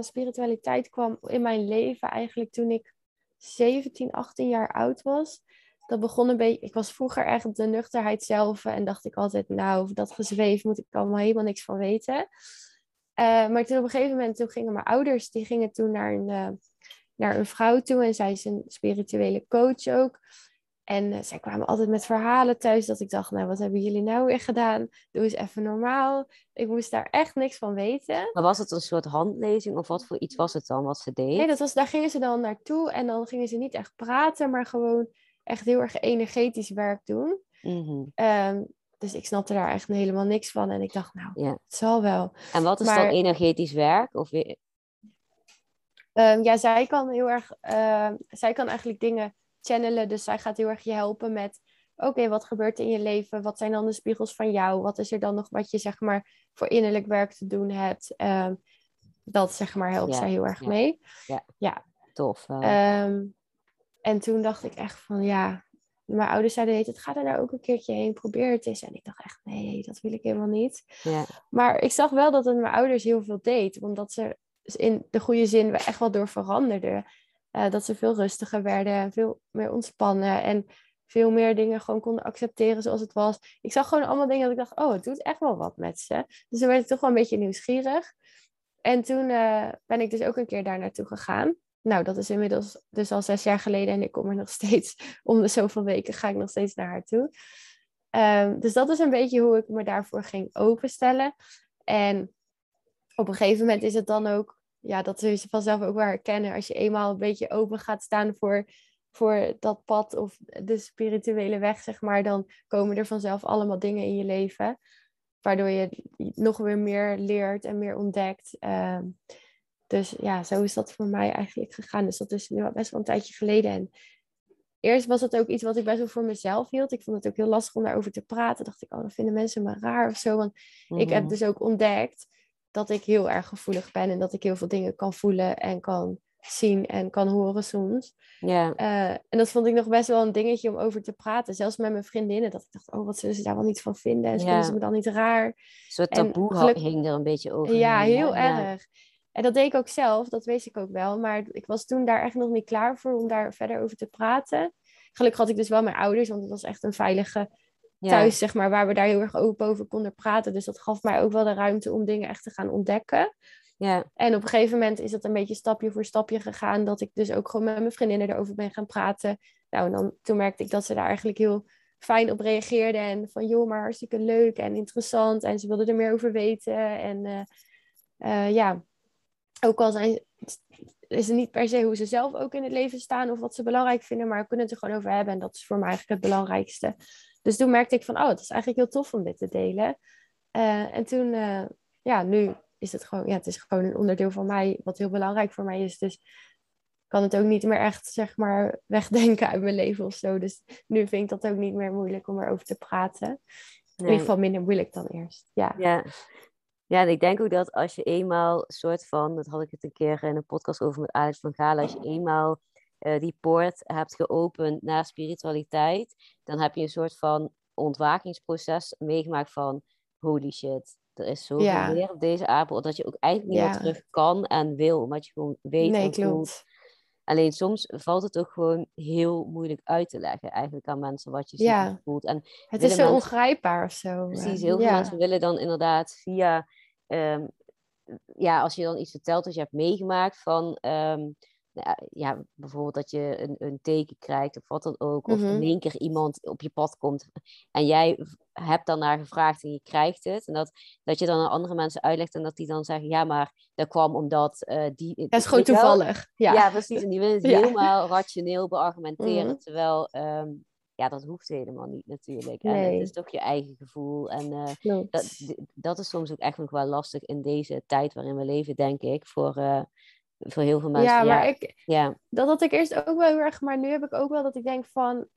spiritualiteit kwam in mijn leven eigenlijk toen ik 17, 18 jaar oud was. Dat begon een beetje. Ik was vroeger eigenlijk de nuchterheid zelf. En dacht ik altijd, nou, dat gezweef moet ik allemaal helemaal niks van weten. Uh, maar toen op een gegeven moment, toen gingen mijn ouders, die gingen toen naar een, uh, naar een vrouw toe. En zij is een spirituele coach ook. En uh, zij kwamen altijd met verhalen thuis dat ik dacht, nou, wat hebben jullie nou weer gedaan? Doe eens even normaal. Ik moest daar echt niks van weten. Maar was het een soort handlezing of wat voor iets was het dan wat ze deed? Nee, dat was, daar gingen ze dan naartoe en dan gingen ze niet echt praten, maar gewoon echt heel erg energetisch werk doen. Mm dus ik snapte daar echt helemaal niks van en ik dacht, nou, ja. het zal wel. En wat is dan energetisch werk? Of um, ja, zij kan heel erg, uh, zij kan eigenlijk dingen channelen. Dus zij gaat heel erg je helpen met, oké, wat gebeurt er in je leven? Wat zijn dan de spiegels van jou? Wat is er dan nog wat je, zeg maar, voor innerlijk werk te doen hebt? Um, dat, zeg maar, helpt zij heel erg mee. Ja, ja. tof. Um, en toen dacht ik echt van, ja, mijn ouders zeiden, het gaat er nou ook een keertje heen, probeer het eens. En ik dacht echt, nee, dat wil ik helemaal niet. Ja. Maar ik zag wel dat het mijn ouders heel veel deed, omdat ze in de goede zin echt wel door veranderden. Uh, dat ze veel rustiger werden en veel meer ontspannen en veel meer dingen gewoon konden accepteren zoals het was. Ik zag gewoon allemaal dingen dat ik dacht, oh, het doet echt wel wat met ze. Dus toen werd ik toch wel een beetje nieuwsgierig. En toen uh, ben ik dus ook een keer daar naartoe gegaan. Nou, dat is inmiddels dus al zes jaar geleden en ik kom er nog steeds, om de zoveel weken ga ik nog steeds naar haar toe. Um, dus dat is een beetje hoe ik me daarvoor ging openstellen. En op een gegeven moment is het dan ook ja, dat zul je vanzelf ook wel herkennen als je eenmaal een beetje open gaat staan voor, voor dat pad of de spirituele weg, zeg maar, dan komen er vanzelf allemaal dingen in je leven, waardoor je nog weer meer leert en meer ontdekt. Uh, dus ja, zo is dat voor mij eigenlijk gegaan. Dus dat is nu best wel een tijdje geleden. En eerst was het ook iets wat ik best wel voor mezelf hield. Ik vond het ook heel lastig om daarover te praten. Dacht ik, oh, dan vinden mensen me raar of zo. Want ik heb mhm. dus ook ontdekt dat ik heel erg gevoelig ben en dat ik heel veel dingen kan voelen en kan zien en kan horen soms. Ja. Uh, en dat vond ik nog best wel een dingetje om over te praten. Zelfs met mijn vriendinnen. Dat ik dacht, oh, wat zullen ze daar wel niet van vinden? En vinden ze me dan niet raar? Een soort taboe geluk... hing er een beetje over. Ja, heel erg. En dat deed ik ook zelf, dat wist ik ook wel. Maar ik was toen daar echt nog niet klaar voor om daar verder over te praten. Gelukkig had ik dus wel mijn ouders, want het was echt een veilige thuis, zeg maar, waar we daar heel erg open over konden praten. Dus dat gaf mij ook wel de ruimte om dingen echt te gaan ontdekken. Ja. En op een gegeven moment is dat een beetje stapje voor stapje gegaan, dat ik dus ook gewoon met mijn vriendinnen erover ben gaan praten. Nou, en dan, toen merkte ik dat ze daar eigenlijk heel fijn op reageerden. En van, joh, maar hartstikke leuk en interessant. En ze wilden er meer over weten. En eh, eh, ja, ook al zijn, is het niet per se hoe ze zelf ook in het leven staan of wat ze belangrijk vinden, maar we kunnen het er gewoon over hebben. En dat is voor mij eigenlijk het belangrijkste. Dus toen merkte ik van, oh, het is eigenlijk heel tof om dit te delen. Uh, en toen, uh, ja, nu is het gewoon, ja, het is gewoon een onderdeel van mij, wat heel belangrijk voor mij is. Dus ik kan het ook niet meer echt, zeg maar, wegdenken uit mijn leven of zo. Dus nu vind ik dat ook niet meer moeilijk om erover te praten. Nee. In ieder geval minder moeilijk dan eerst. Ja. ja. Ja, en ik denk ook dat als je eenmaal soort van, dat had ik het een keer in een podcast over met Alex van Galen, als je eenmaal uh, die poort hebt geopend naar spiritualiteit, dan heb je een soort van ontwakingsproces meegemaakt van holy shit, er is zoveel ja. meer op deze aardbol dat je ook eigenlijk niet meer terug kan en wil, omdat je gewoon weet nee, en voelt. Alleen soms valt het ook gewoon heel moeilijk uit te leggen eigenlijk aan mensen wat je ja. voelt. En het is zo ongrijpbaar of zo. Precies, heel veel mensen willen dan inderdaad via Ehm, ja, als je dan iets vertelt dat je hebt meegemaakt van, ehm, ja, bijvoorbeeld dat je een, een teken krijgt of wat dan ook, of in mhm. één keer iemand op je pad komt en jij hebt dan naar gevraagd en je krijgt het, en dat, dat je dan aan andere mensen uitlegt en dat die dan zeggen, ja, maar dat kwam omdat uh, die... Dat is gewoon toevallig. Ja. ja, precies. En die willen het helemaal rationeel beargumenteren, mhm. terwijl ehm, ja, dat hoeft helemaal niet natuurlijk. En het is toch je eigen gevoel. En uh, dat, dat is soms ook echt nog wel lastig in deze tijd waarin we leven, denk ik, voor, uh, voor heel veel mensen. Ja, maar ik, ja. dat had ik eerst ook wel heel erg, maar nu heb ik ook wel dat ik denk van,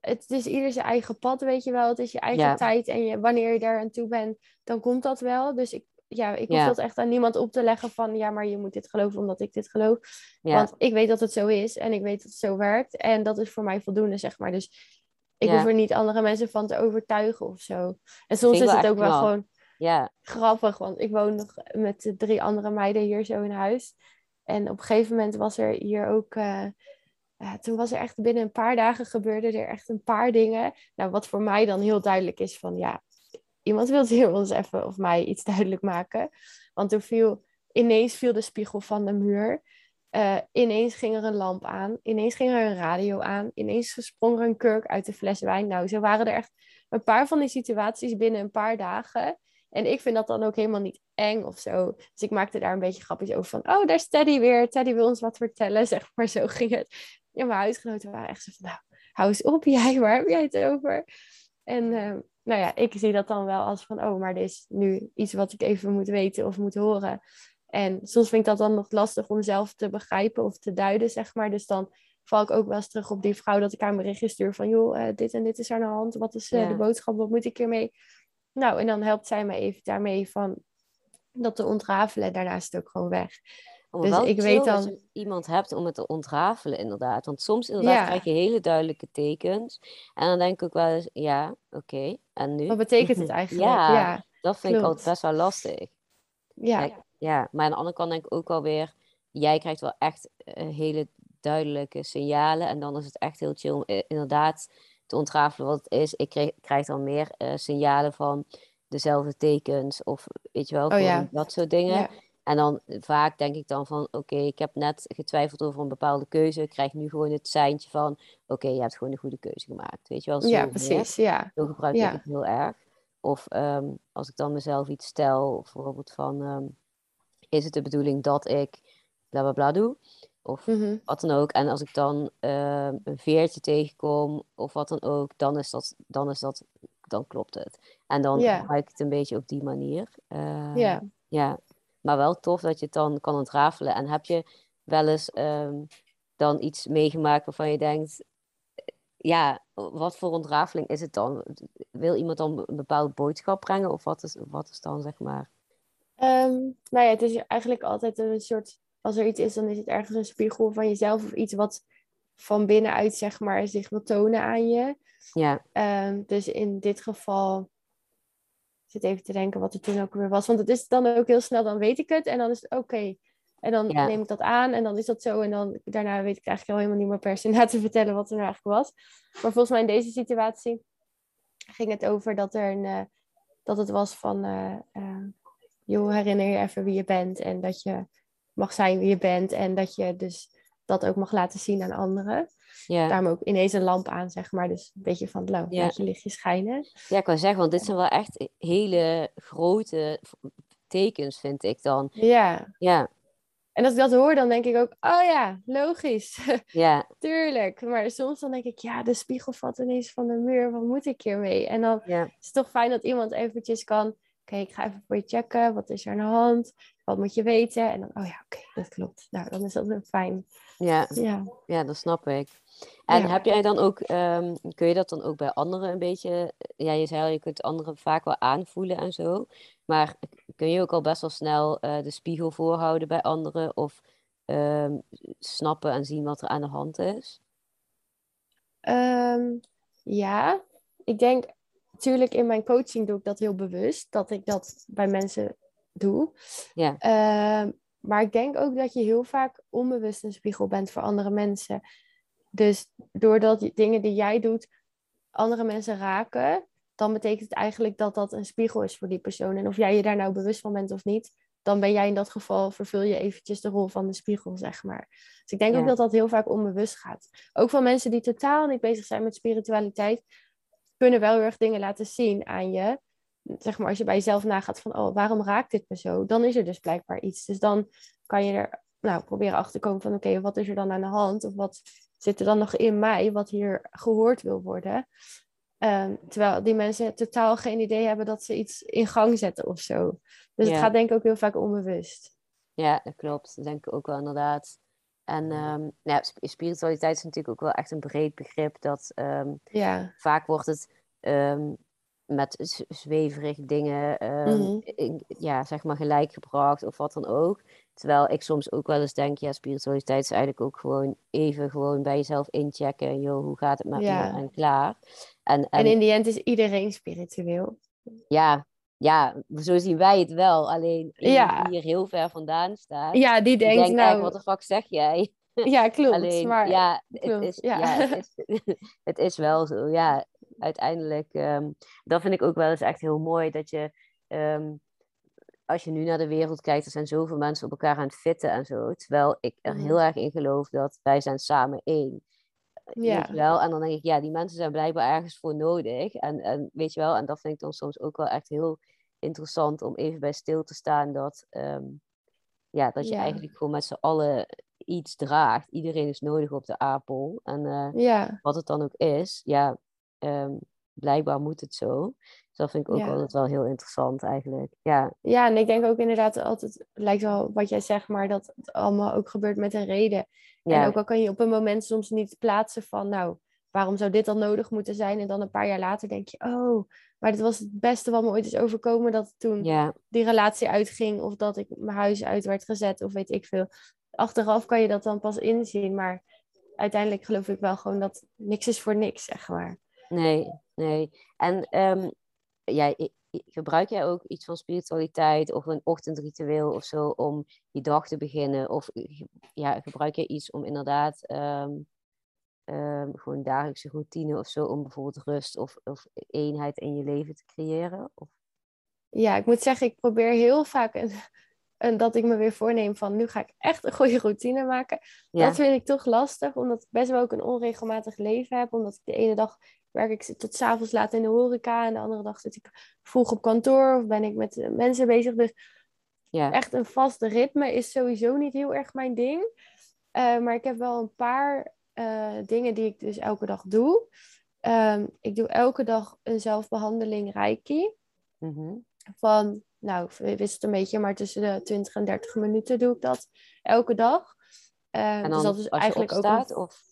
het is ieder zijn eigen pad, weet je wel. Het is je eigen tijd en je, wanneer je daar aan toe bent, dan komt dat wel. Dus ik, ja, ik hoef dat echt aan niemand op te leggen van, ja, maar je moet dit geloven omdat ik dit geloof. Want ik weet dat het zo is en ik weet dat het zo werkt. En dat is voor mij voldoende, zeg maar. Dus ik hoef er niet andere mensen van te overtuigen of zo. En soms is het ook wel gewoon ja. grappig, want ik woon nog met drie andere meiden hier zo in huis. En op een gegeven moment was er hier ook... Uh, toen was er echt binnen een paar dagen gebeurde er echt een paar dingen. Nou, wat voor mij dan heel duidelijk is van ja, iemand wil hier ons even of mij iets duidelijk maken. Want toen viel ineens viel de spiegel van de muur. Uh, ineens ging er een lamp aan. Ineens ging er een radio aan. Ineens sprong er een kurk uit de fles wijn. Nou, zo waren er echt een paar van die situaties binnen een paar dagen. En ik vind dat dan ook helemaal niet eng of zo. Dus ik maakte daar een beetje grapjes over van... Oh, daar is Teddy weer. Teddy wil ons wat vertellen, zeg maar. Zo ging het. Ja, mijn huisgenoten waren echt zo van... Nou, hou eens op jij, waar heb jij het over? En uh, nou ja, ik zie dat dan wel als van... Oh, maar dit is nu iets wat ik even moet weten of moet horen. En soms vind ik dat dan nog lastig om zelf te begrijpen of te duiden, zeg maar. Dus dan val ik ook wel eens terug op die vrouw dat ik haar mijn berichtje stuur van... joh, uh, dit en dit is aan de hand, wat is uh, de boodschap, wat moet ik hiermee? Nou, en dan helpt zij me even daarmee van dat te ontrafelen en daarna is het ook gewoon weg. Oh, dus ik weet dan... je iemand hebt om het te ontrafelen, inderdaad. Want soms inderdaad krijg je hele duidelijke tekens. En dan denk ik ook wel eens, ja, oké, en nu? Wat betekent het eigenlijk? ja, ja, dat vind ik altijd best wel lastig. Ja. Ja, maar aan de andere kant denk ik ook wel weer, jij krijgt wel echt uh, hele duidelijke signalen. En dan is het echt heel chill om uh, inderdaad te ontrafelen wat het is. Ik kreeg, krijg dan meer uh, signalen van dezelfde tekens of weet je wel, oh, ja. dat soort dingen. Ja. En dan vaak denk ik dan van, oké, ik heb net getwijfeld over een bepaalde keuze. Ik krijg nu gewoon het seintje van, oké, je hebt gewoon een goede keuze gemaakt. Weet je wel? Zo ja, precies, ja. Zo gebruik ik het heel erg. Of um, als ik dan mezelf iets stel, bijvoorbeeld van, um, is het de bedoeling dat ik bla bla bla doe? Of mhm. wat dan ook. En als ik dan uh, een veertje tegenkom of wat dan ook, dan is dat, dan, is dat, dan klopt het. En dan yeah. gebruik ik het een beetje op die manier. Uh, yeah. Ja, maar wel tof dat je het dan kan ontrafelen. En heb je wel eens um, dan iets meegemaakt waarvan je denkt, ja, wat voor ontrafeling is het dan? Wil iemand dan een bepaalde boodschap brengen? Of wat is, wat is dan, zeg maar... Um, nou ja, het is eigenlijk altijd een soort, als er iets is, dan is het ergens een spiegel van jezelf of iets wat van binnenuit, zeg maar, zich wil tonen aan je. Ja. Um, dus in dit geval, zit even te denken wat er toen ook weer was, want het is dan ook heel snel, dan weet ik het en dan is het oké. En dan neem ik dat aan en dan is dat zo. En dan daarna weet ik eigenlijk al helemaal niet meer per se na te vertellen wat er nou eigenlijk was. Maar volgens mij in deze situatie ging het over dat er een, uh, dat het was van uh, uh, joh, herinner je even wie je bent en dat je mag zijn wie je bent en dat je dus dat ook mag laten zien aan anderen. Ja. Daarom ook ineens een lamp aan, zeg maar. Dus een beetje van, nou, Ja. laat je lichtje schijnen. ja, ik kan zeggen, want dit zijn wel echt hele grote tekens, vind ik dan. Ja. Ja, En als ik dat hoor, dan denk ik ook, oh ja, logisch. ja, Tuurlijk. Maar soms dan denk ik, ja, de spiegel valt ineens van de muur. Wat moet ik hiermee? En dan ja, is het toch fijn dat iemand eventjes kan... Oké, ik ga even voor je checken. Wat is er aan de hand? Wat moet je weten? En dan, oh ja, oké, dat klopt. Nou, dan is dat heel fijn. Ja, Ja. ja, dat snap ik. En Ja. heb jij dan ook, ehm, kun je dat dan ook bij anderen een beetje, ja, je zei al, je kunt anderen vaak wel aanvoelen en zo, maar kun je ook al best wel snel eh, de spiegel voorhouden bij anderen of ehm, snappen en zien wat er aan de hand is? Ehm, ja, ik denk, natuurlijk in mijn coaching doe ik dat heel bewust, dat ik dat bij mensen doe. Ja. Maar ik denk ook dat je heel vaak onbewust een spiegel bent voor andere mensen. Dus doordat je dingen die jij doet andere mensen raken, dan betekent het eigenlijk dat dat een spiegel is voor die persoon. En of jij je daar nou bewust van bent of niet, dan ben jij in dat geval, vervul je eventjes de rol van de spiegel, zeg maar. Dus ik denk Ja. ook dat dat heel vaak onbewust gaat. Ook van mensen die totaal niet bezig zijn met spiritualiteit, kunnen wel heel erg dingen laten zien aan je. Zeg maar, als je bij jezelf nagaat van, oh, waarom raakt dit me zo? Dan is er dus blijkbaar iets. Dus dan kan je er, nou, proberen achter te komen van, oké, wat is er dan aan de hand? Of wat zit er dan nog in mij, wat hier gehoord wil worden? Ehm, terwijl die mensen totaal geen idee hebben dat ze iets in gang zetten of zo. Dus Ja. het gaat denk ik ook heel vaak onbewust. Ja, dat klopt. Dat denk ik ook wel inderdaad. En nou ja, sp- spiritualiteit is natuurlijk ook wel echt een breed begrip dat ehm, Ja, vaak wordt het met z- zweverige dingen ehm, Mhm. in- ja, zeg maar gelijk gebracht of wat dan ook. Terwijl ik soms ook wel eens denk, ja, spiritualiteit is eigenlijk ook gewoon even gewoon bij jezelf inchecken. Joh, hoe gaat het met Ja. me? En klaar. En, en, en in die end is iedereen spiritueel. ja, ja, zo zien wij het wel. Alleen Ja. die hier heel ver vandaan staat, Ja, die denkt, denkt nou, wat de fuck zeg jij? ja, klopt. Alleen, maar ja, het is, ja. ja. het, is, het is wel zo. Ja, uiteindelijk, ehm, dat vind ik ook wel eens echt heel mooi. Dat je, ehm, als je nu naar de wereld kijkt, er zijn zoveel mensen op elkaar aan het fitten en zo. Terwijl ik er Mhm. heel erg in geloof dat wij zijn samen één. Ja. Weet je wel? En dan denk ik, ja, die mensen zijn blijkbaar ergens voor nodig. En, en weet je wel, en dat vind ik dan soms ook wel echt heel interessant om even bij stil te staan dat, ehm, ja, dat je Ja. eigenlijk gewoon met z'n allen iets draagt. Iedereen is nodig op de aardbol. En eh, ja, wat het dan ook is, ja, ehm, blijkbaar moet het zo. Dus dat vind ik ook Ja. altijd wel heel interessant eigenlijk. Ja, ja, en ik denk ook inderdaad altijd, het lijkt wel wat jij zegt, maar dat het allemaal ook gebeurt met een reden. ja, En ook al kan je op een moment soms niet plaatsen van, nou, waarom zou dit dan nodig moeten zijn? En dan een paar jaar later denk je, oh, maar dit was het beste wat me ooit is overkomen, dat toen ja, die relatie uitging of dat ik mijn huis uit werd gezet of weet ik veel. Achteraf kan je dat dan pas inzien, maar uiteindelijk geloof ik wel gewoon dat niks is voor niks, zeg maar. Nee, nee. En ehm, ja, gebruik jij ook iets van spiritualiteit of een ochtendritueel of zo om je dag te beginnen? Of ja, gebruik jij iets om inderdaad ehm, ehm, gewoon dagelijkse routine of zo om bijvoorbeeld rust of, of eenheid in je leven te creëren? Of, Ja, ik moet zeggen, ik probeer heel vaak een, een, dat ik me weer voorneem van nu ga ik echt een goede routine maken. ja, Dat vind ik toch lastig, omdat ik best wel ook een onregelmatig leven heb. Omdat ik de ene dag werk ik tot 's avonds laat in de horeca en de andere dag zit ik vroeg op kantoor of ben ik met eh, mensen bezig. Dus ja, echt een vast ritme is sowieso niet heel erg mijn ding. Eh, maar ik heb wel een paar eh, dingen die ik dus elke dag doe. Ehm, ik doe elke dag een zelfbehandeling Reiki. mhm, Van, nou, ik wist het een beetje, maar tussen de 20 en 30 minuten doe ik dat elke dag. Eh, En dus dat is als je eigenlijk ook een of...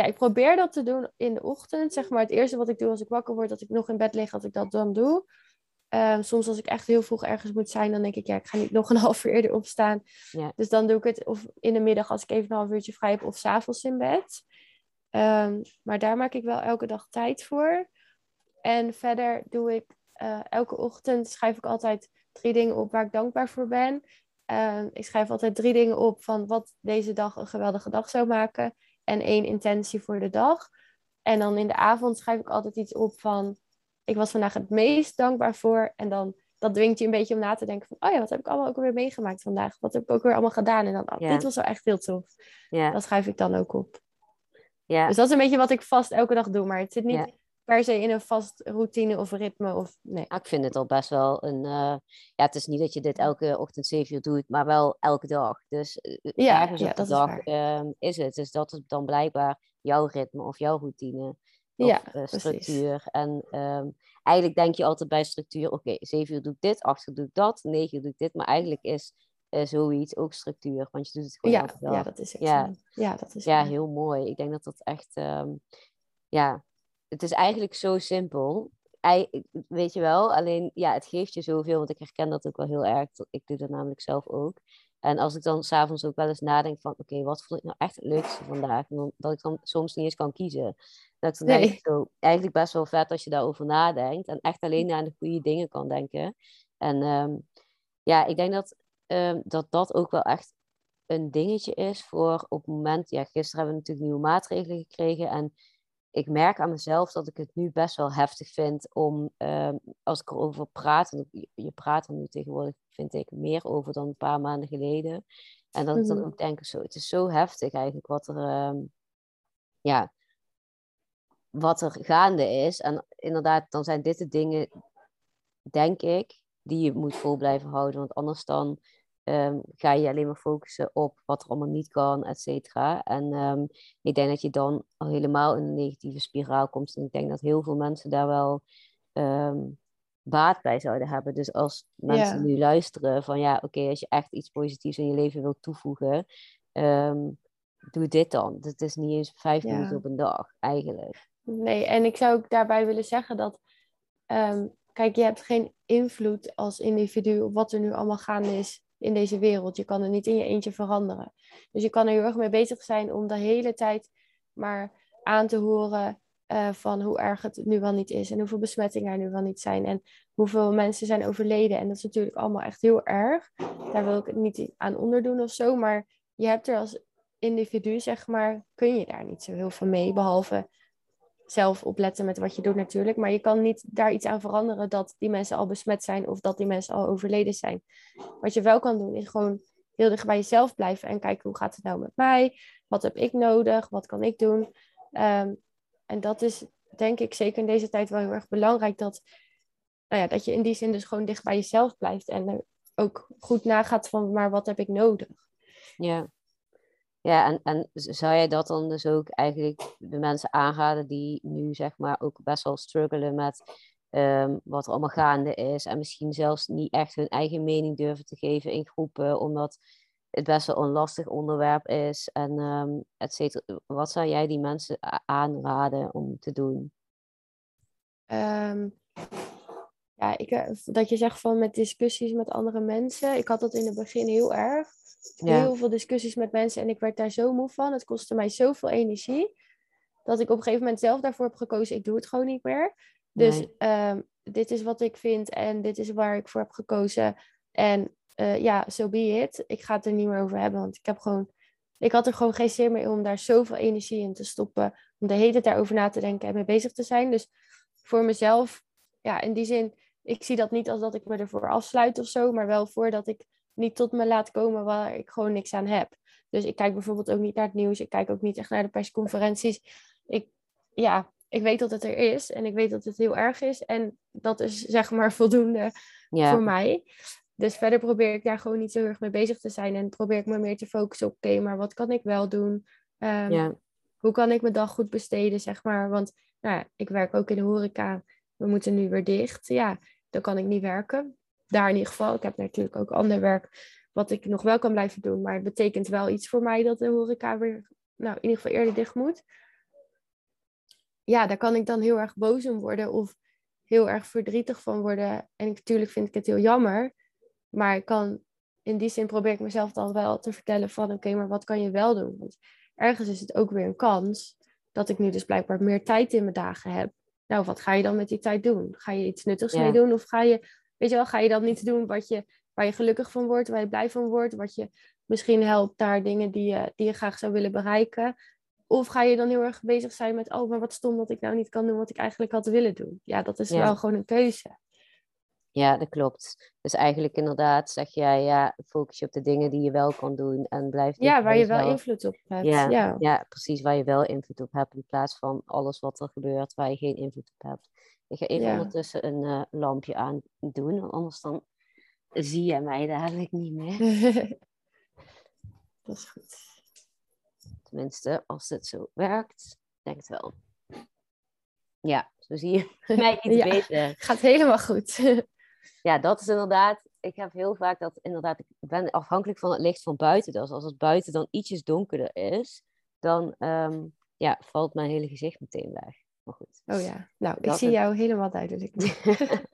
ja, ik probeer dat te doen in de ochtend. Zeg maar het eerste wat ik doe als ik wakker word, dat ik nog in bed lig, dat ik dat dan doe. Ehm, soms als ik echt heel vroeg ergens moet zijn, dan denk ik, ja, ik ga niet nog een half uur eerder opstaan. Ja. Dus dan doe ik het of in de middag als ik even een half uurtje vrij heb, of s'avonds in bed. Ehm, maar daar maak ik wel elke dag tijd voor. En verder doe ik eh, elke ochtend schrijf ik altijd drie dingen op waar ik dankbaar voor ben. Ehm, ik schrijf altijd drie dingen op van wat deze dag een geweldige dag zou maken. En één intentie voor de dag. En dan in de avond schrijf ik altijd iets op van ik was vandaag het meest dankbaar voor. En dan dat dwingt je een beetje om na te denken van, oh ja, wat heb ik allemaal ook weer meegemaakt vandaag? Wat heb ik ook weer allemaal gedaan? En dan, oh, dit was wel echt heel tof. Ja. Dat schrijf ik dan ook op. Ja. Dus dat is een beetje wat ik vast elke dag doe. Maar het zit niet per se in een vast routine of ritme. Of, nee. ik vind het al best wel een... Uh, ja, het is niet dat je dit elke ochtend zeven uur doet, maar wel elke dag. Dus uh, ja, ergens op de dag is, uh, is, het. Dus dat is dan blijkbaar jouw ritme of jouw routine. Of, ja, structuur. En um, eigenlijk denk je altijd bij structuur, oké, okay, zeven uur doe ik dit, acht uur doe ik dat, negen uur doe ik dit. Maar eigenlijk is uh, zoiets ook structuur, want je doet het gewoon ja, Ja, dat is ja. ja, dat is ja, heel mooi. Ik denk dat dat echt, um, ja, het is eigenlijk zo simpel. I, weet je wel, alleen ja, het geeft je zoveel, want ik herken dat ook wel heel erg. Ik doe dat namelijk zelf ook. En als ik dan s'avonds ook wel eens nadenk van, oké, wat vond ik nou echt het leukste vandaag? Dat ik dan soms niet eens kan kiezen. Dat ik dan nee. denk, zo, eigenlijk best wel vet als je daarover nadenkt. En echt alleen naar de goede dingen kan denken. En um, ja, ik denk dat, um, dat dat ook wel echt een dingetje is voor op het moment... Ja, gisteren hebben we natuurlijk nieuwe maatregelen gekregen. En ik merk aan mezelf dat ik het nu best wel heftig vind om, um, als ik erover praat, en je, praat er nu tegenwoordig, vind ik, meer over dan een paar maanden geleden. En dat ik dan ook denk, zo, het is zo heftig eigenlijk wat er, um, ja, wat er gaande is. En inderdaad, dan zijn dit de dingen, denk ik, die je moet vol blijven houden. Want anders dan um, ga je alleen maar focussen op wat er allemaal niet kan, et cetera. En um, ik denk dat je dan al helemaal in een negatieve spiraal komt. En ik denk dat heel veel mensen daar wel um, baat bij zouden hebben. Dus als mensen ja. nu luisteren van ja, oké, okay, als je echt iets positiefs in je leven wilt toevoegen, doe dit dan. Het is niet eens vijf ja. minuten op een dag, eigenlijk. Nee, en ik zou ook daarbij willen zeggen dat kijk, je hebt geen invloed als individu op wat er nu allemaal gaande is in deze wereld. Je kan er niet in je eentje veranderen. Dus je kan er heel erg mee bezig zijn om de hele tijd maar aan te horen uh, van hoe erg het nu wel niet is. En hoeveel besmettingen er nu wel niet zijn. En hoeveel mensen zijn overleden. En dat is natuurlijk allemaal echt heel erg. Daar wil ik het niet aan onderdoen of zo. Maar je hebt er als individu, zeg maar, kun je daar niet zo heel veel mee. Behalve zelf opletten met wat je doet natuurlijk. Maar je kan niet daar iets aan veranderen dat die mensen al besmet zijn of dat die mensen al overleden zijn. Wat je wel kan doen is gewoon heel dicht bij jezelf blijven en kijken hoe gaat het nou met mij? Wat heb ik nodig? Wat kan ik doen? Um, en dat is denk ik zeker in deze tijd wel heel erg belangrijk dat, nou ja, dat je in die zin dus gewoon dicht bij jezelf blijft en ook goed nagaat van maar wat heb ik nodig? Ja. Ja, en, en zou jij dat dan dus ook eigenlijk de mensen aanraden die nu zeg maar ook best wel struggelen met um, wat er allemaal gaande is en misschien zelfs niet echt hun eigen mening durven te geven in groepen, omdat het best wel een lastig onderwerp is en um, et cetera. Wat zou jij die mensen aanraden om te doen? Um, ja, ik, eh, dat je zegt van met discussies met andere mensen. Ik had dat in het begin heel erg. Ja. Heel veel discussies met mensen en ik werd daar zo moe van. Het kostte mij zoveel energie. Dat ik op een gegeven moment zelf daarvoor heb gekozen. Ik doe het gewoon niet meer. Dus nee. um, dit is wat ik vind en dit is waar ik voor heb gekozen. En uh, ja, so be it. Ik ga het er niet meer over hebben. Want ik heb gewoon. Ik had er gewoon geen zin meer in om daar zoveel energie in te stoppen. Om de hele tijd daarover na te denken en mee bezig te zijn. Dus voor mezelf, ja, in die zin, ik zie dat niet als dat ik me ervoor afsluit of zo. Maar wel voordat ik niet tot me laat komen waar ik gewoon niks aan heb. Dus ik kijk bijvoorbeeld ook niet naar het nieuws. Ik kijk ook niet echt naar de persconferenties. Ik, ja, ik weet dat het er is en ik weet dat het heel erg is. En dat is zeg maar voldoende ja. voor mij. Dus verder probeer ik daar gewoon niet zo heel erg mee bezig te zijn. En probeer ik me meer te focussen op, oké, okay, maar wat kan ik wel doen? Um, ja. Hoe kan ik mijn dag goed besteden, zeg maar? Want nou ja, ik werk ook in de horeca. We moeten nu weer dicht. Ja, dan kan ik niet werken daar in ieder geval. Ik heb natuurlijk ook ander werk wat ik nog wel kan blijven doen. Maar het betekent wel iets voor mij dat de horeca weer, nou, in ieder geval eerder dicht moet. Ja, daar kan ik dan heel erg boos om worden of heel erg verdrietig van worden. En natuurlijk vind ik het heel jammer. Maar ik kan, in die zin probeer ik mezelf dan wel te vertellen van... Oké, maar wat kan je wel doen? Want ergens is het ook weer een kans dat ik nu dus blijkbaar meer tijd in mijn dagen heb. Nou, wat ga je dan met die tijd doen? Ga je iets nuttigs ja. mee doen? Of ga je Weet je wel, ga je dan niet doen wat je, waar je gelukkig van wordt, waar je blij van wordt, wat je misschien helpt naar dingen die je, die je graag zou willen bereiken? Of ga je dan heel erg bezig zijn met, oh, maar wat stom dat ik nou niet kan doen wat ik eigenlijk had willen doen? Ja, dat is ja. wel gewoon een keuze. Ja, dat klopt. Dus eigenlijk inderdaad zeg jij, ja, focus je op de dingen die je wel kan doen en blijf Ja, waar je wel invloed op hebt. Ja, Ja, ja. precies, waar je wel invloed op hebt in plaats van alles wat er gebeurt waar je geen invloed op hebt. Ik ga even Ja. ondertussen een eh, lampje aan doen, want anders dan zie je mij dadelijk niet meer. dat is goed. Tenminste, als dit zo werkt, denk het wel. Ja, zo zie je mij iets Ja. beter. Gaat helemaal goed. Ja, dat is inderdaad. Ik heb heel vaak dat inderdaad. Ik ben afhankelijk van het licht van buiten. Dus als het buiten dan ietsjes donkerder is, dan ehm, ja, valt mijn hele gezicht meteen weg. Maar goed. Oh ja, nou, ik zie het- jou helemaal duidelijk.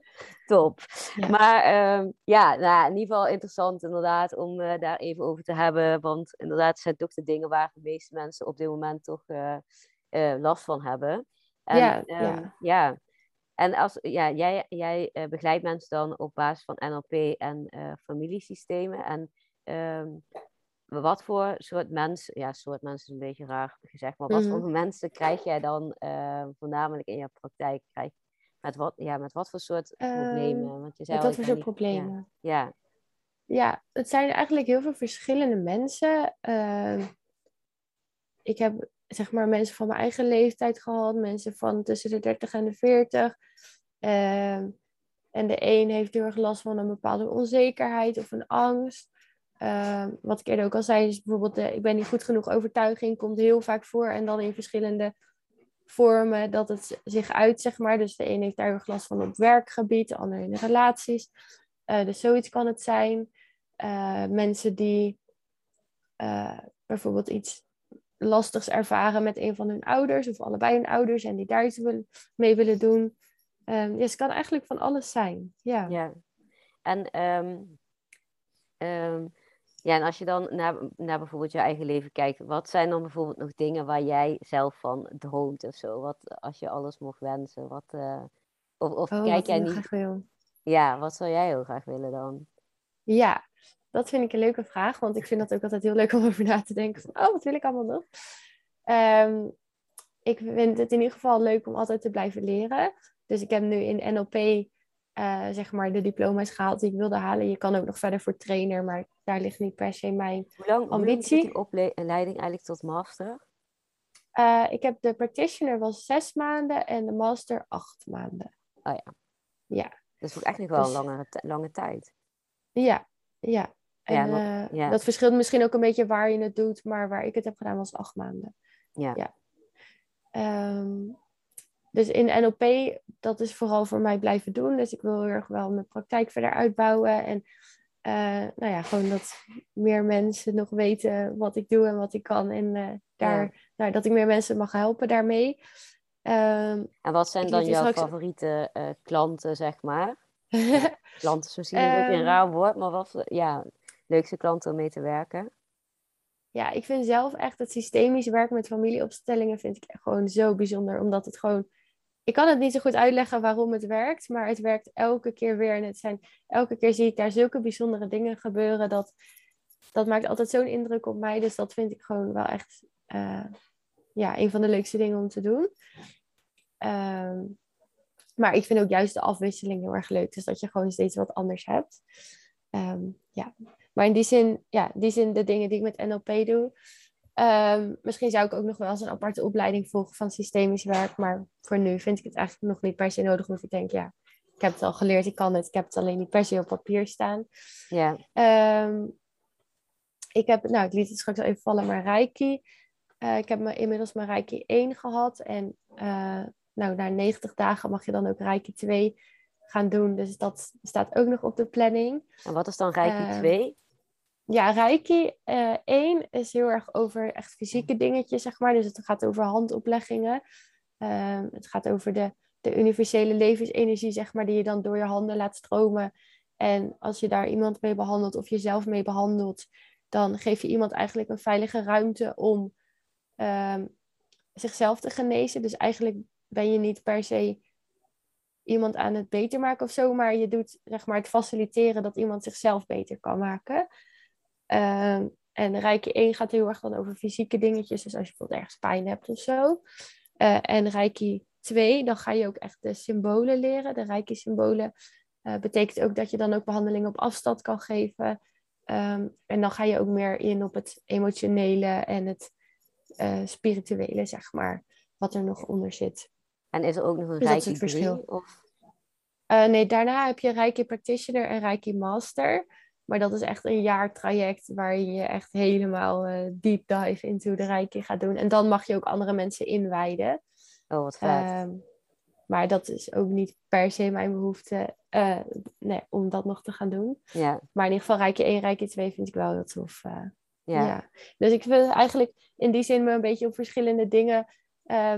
Top. Ja. Maar ehm, ja, nou, in ieder geval interessant inderdaad om eh, daar even over te hebben. Want inderdaad zijn toch de dingen waar de meeste mensen op dit moment toch eh, eh, last van hebben. En, Ja, ehm, ja. ja. En als, ja, jij, jij eh, begeleidt mensen dan op basis van NLP en eh, familiesystemen. En ehm, wat voor soort mensen, ja, soort mensen is een beetje raar gezegd, maar wat Mhm. voor mensen krijg jij dan eh, voornamelijk in je praktijk? Krijg, met, wat, ja, met wat voor soort problemen? Want je zei Met wat voor soort ja. problemen? Ja, Ja, het zijn eigenlijk heel veel verschillende mensen. Ehm, ik heb zeg maar mensen van mijn eigen leeftijd gehad, mensen van tussen de 30 en de 40. Ehm, en de een heeft heel erg last van een bepaalde onzekerheid of een angst. Ehm, wat ik eerder ook al zei, is bijvoorbeeld de ik ben niet goed genoeg overtuiging komt heel vaak voor en dan in verschillende vormen dat het zich uit, zeg maar. Dus de een heeft daar heel erg last van op werkgebied, de ander in de relaties. Eh, dus zoiets kan het zijn. Eh, mensen die eh, bijvoorbeeld iets lastigs ervaren met een van hun ouders of allebei hun ouders en die daar iets mee willen doen. Ehm, ja, het kan eigenlijk van alles zijn. Ja. ja. En, ehm, ehm, ja, en als je dan naar, naar bijvoorbeeld je eigen leven kijkt, wat zijn dan bijvoorbeeld nog dingen waar jij zelf van droomt of zo? Wat als je alles mocht wensen? Wat, eh, of of Oh, kijk jij niet? Ja, wat zou jij heel graag willen dan? Ja, dat vind ik een leuke vraag, want ik vind dat ook altijd heel leuk om over na te denken. Van, oh, wat wil ik allemaal nog? Ehm, ik vind het in ieder geval leuk om altijd te blijven leren. Dus ik heb nu in NLP eh, zeg maar de diploma's gehaald die ik wilde halen. Je kan ook nog verder voor trainer, maar daar ligt niet per se mijn Hoe lang, hoe lang Ambitie? die opleiding eigenlijk tot master? Eh, ik heb de practitioner was zes maanden en de master acht maanden. Dat is ook echt nog wel Dus- een lange, ti- lange tijd. Ja, ja. En Ja, eh, ja. dat verschilt misschien ook een beetje waar je het doet, maar waar ik het heb gedaan was acht maanden. Ja. Ja. Ehm, dus in NLP, dat is vooral voor mij blijven doen. Dus ik wil heel erg wel mijn praktijk verder uitbouwen. En eh, nou ja, gewoon dat meer mensen nog weten wat ik doe en wat ik kan. En eh, daar, nou, dat ik meer mensen mag helpen daarmee. Ehm, En wat zijn dan je jouw straks- favoriete klanten, zeg maar? Klanten is misschien een beetje een Ehm. raar woord, maar wat, ja, leukste klanten om mee te werken? Ja, ik vind zelf echt het systemisch werk met familieopstellingen vind ik gewoon zo bijzonder. Omdat het gewoon... Ik kan het niet zo goed uitleggen waarom het werkt, maar het werkt elke keer weer. En het zijn, elke keer zie ik daar zulke bijzondere dingen gebeuren. Dat, dat maakt altijd zo'n indruk op mij. Dus dat vind ik gewoon wel echt eh, ja, een van de leukste dingen om te doen. Ehm, maar ik vind ook juist de afwisseling heel erg leuk. Dus dat je gewoon steeds wat anders hebt. Ehm, ja. Maar in die zin, ja, die zin de dingen die ik met NLP doe. Ehm, misschien zou ik ook nog wel eens een aparte opleiding volgen van systemisch werk. Maar voor nu vind ik het eigenlijk nog niet per se nodig. Omdat ik denk, ja, ik heb het al geleerd, ik kan het. Ik heb het alleen niet per se op papier staan. Ja, Ehm, ik heb, nou, ik liet het straks al even vallen, maar Reiki. Eh, ik heb me, inmiddels mijn Reiki 1 gehad. En eh, nou, na 90 dagen mag je dan ook Reiki 2 gaan doen. Dus dat staat ook nog op de planning. en wat is dan Reiki Eh, 2? Ja, Reiki eh 1 is heel erg over echt fysieke dingetjes, zeg maar. Dus het gaat over handopleggingen. Ehm, het gaat over de, de universele levensenergie, zeg maar, die je dan door je handen laat stromen. En als je daar iemand mee behandelt of jezelf mee behandelt, dan geef je iemand eigenlijk een veilige ruimte om ehm, zichzelf te genezen. Dus eigenlijk ben je niet per se iemand aan het beter maken of zo, maar je doet zeg maar het faciliteren dat iemand zichzelf beter kan maken. Ehm, en Reiki 1 gaat heel erg dan over fysieke dingetjes, dus als je bijvoorbeeld ergens pijn hebt of zo. Eh, en Reiki 2, dan ga je ook echt de symbolen leren, de Reiki-symbolen. Uh, betekent ook dat je dan ook behandelingen op afstand kan geven. Ehm, en dan ga je ook meer in op het emotionele en het uh, spirituele, zeg maar, wat er nog onder zit. En is er ook nog een dus Reiki verschil? Of? Nee, daarna heb je Reiki Practitioner en Reiki Master. Maar dat is echt een jaar traject waarin je echt helemaal uh, deep dive into de Reiki gaat doen. En dan mag je ook andere mensen inwijden. Oh, wat vet. Uh, maar dat is ook niet per se mijn behoefte uh, nee, om dat nog te gaan doen. Ja. Maar in ieder geval Reiki 1, Reiki 2 vind ik wel heel tof. Ja. ja. Dus ik wil eigenlijk in die zin me een beetje op verschillende dingen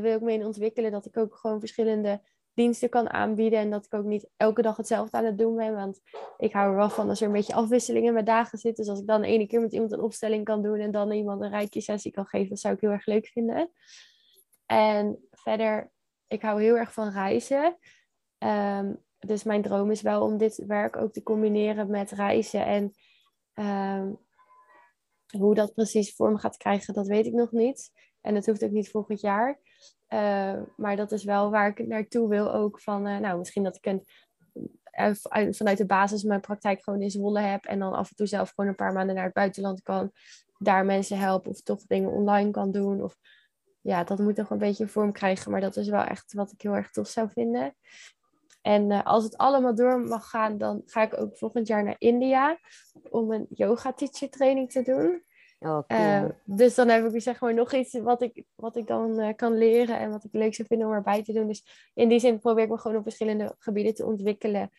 wil ik mee ontwikkelen. Dat ik ook gewoon verschillende diensten kan aanbieden. En dat ik ook niet elke dag hetzelfde aan het doen ben. Want ik hou er wel van als er een beetje afwisseling in mijn dagen zit. Dus als ik dan ene keer met iemand een opstelling kan doen en dan iemand een rijtje sessie kan geven, dat zou ik heel erg leuk vinden. En verder, ik hou heel erg van reizen. Ehm, dus mijn droom is wel om dit werk ook te combineren met reizen. En ehm, hoe dat precies vorm gaat krijgen, dat weet ik nog niet. En dat hoeft ook niet volgend jaar. Uh, maar dat is wel waar ik naartoe wil ook. Van, uh, nou, misschien dat ik uh, vanuit de basis mijn praktijk gewoon in Zwolle heb. En dan af en toe zelf gewoon een paar maanden naar het buitenland kan. Daar mensen helpen of toch dingen online kan doen. Of ja, dat moet nog een beetje vorm krijgen. Maar dat is wel echt wat ik heel erg tof zou vinden. En als het allemaal door mag gaan, dan ga ik ook volgend jaar naar India om een yoga teacher training te doen. Oh, eh, dus dan heb ik zeg maar nog iets wat ik, wat ik dan uh, kan leren en wat ik leuk zou vinden om erbij te doen. Dus in die zin probeer ik me gewoon op verschillende gebieden te ontwikkelen.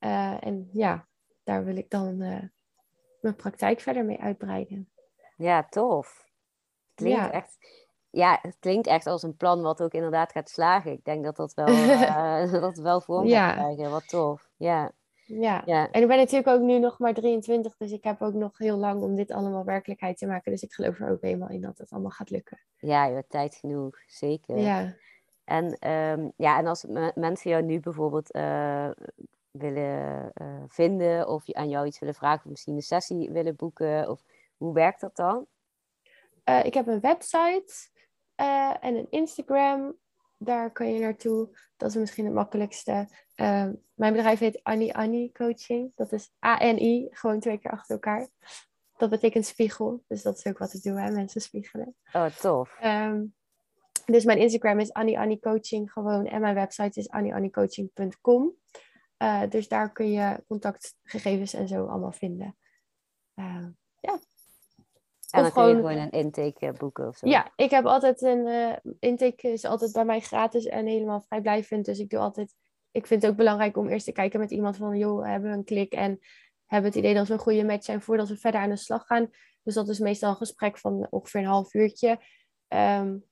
Uh, en ja, daar wil ik dan mijn praktijk verder mee uitbreiden. Ja, tof. Klinkt ja. echt, ja, het klinkt echt als een plan wat ook inderdaad gaat slagen. Ik denk dat dat wel, dat wel vorm gaat krijgen. Wat tof. Ja. Ja. ja, en ik ben natuurlijk ook nu nog maar 23, dus ik heb ook nog heel lang om dit allemaal werkelijkheid te maken. Dus ik geloof er ook helemaal in dat het allemaal gaat lukken. Ja, je hebt tijd genoeg, zeker. Ja. En, um, ja, en als mensen jou nu bijvoorbeeld uh, willen uh, vinden of aan jou iets willen vragen of misschien een sessie willen boeken, of hoe werkt dat dan? Uh, ik heb een website en een Instagram daar kan je naartoe. Dat is misschien het makkelijkste. Ehm, mijn bedrijf heet Annie Annie Coaching. Dat is A-N-I, gewoon twee keer achter elkaar. Dat betekent spiegel. Dus dat is ook wat ik doe, hè? mensen spiegelen. Oh, tof. Ehm, dus mijn Instagram is Annie Annie Coaching gewoon. En mijn website is annieanniecoaching.com. Uh, eh, dus daar kun je contactgegevens en zo allemaal vinden. Uh, en dan gewoon, kun je gewoon een intake eh, boeken of zo. Ja, ik heb altijd een uh, intake is altijd bij mij gratis en helemaal vrijblijvend. Dus ik doe altijd. Ik vind het ook belangrijk om eerst te kijken met iemand van joh, hebben we een klik en hebben het idee dat we een goede match zijn voordat we verder aan de slag gaan. Dus dat is meestal een gesprek van ongeveer een half uurtje. Um,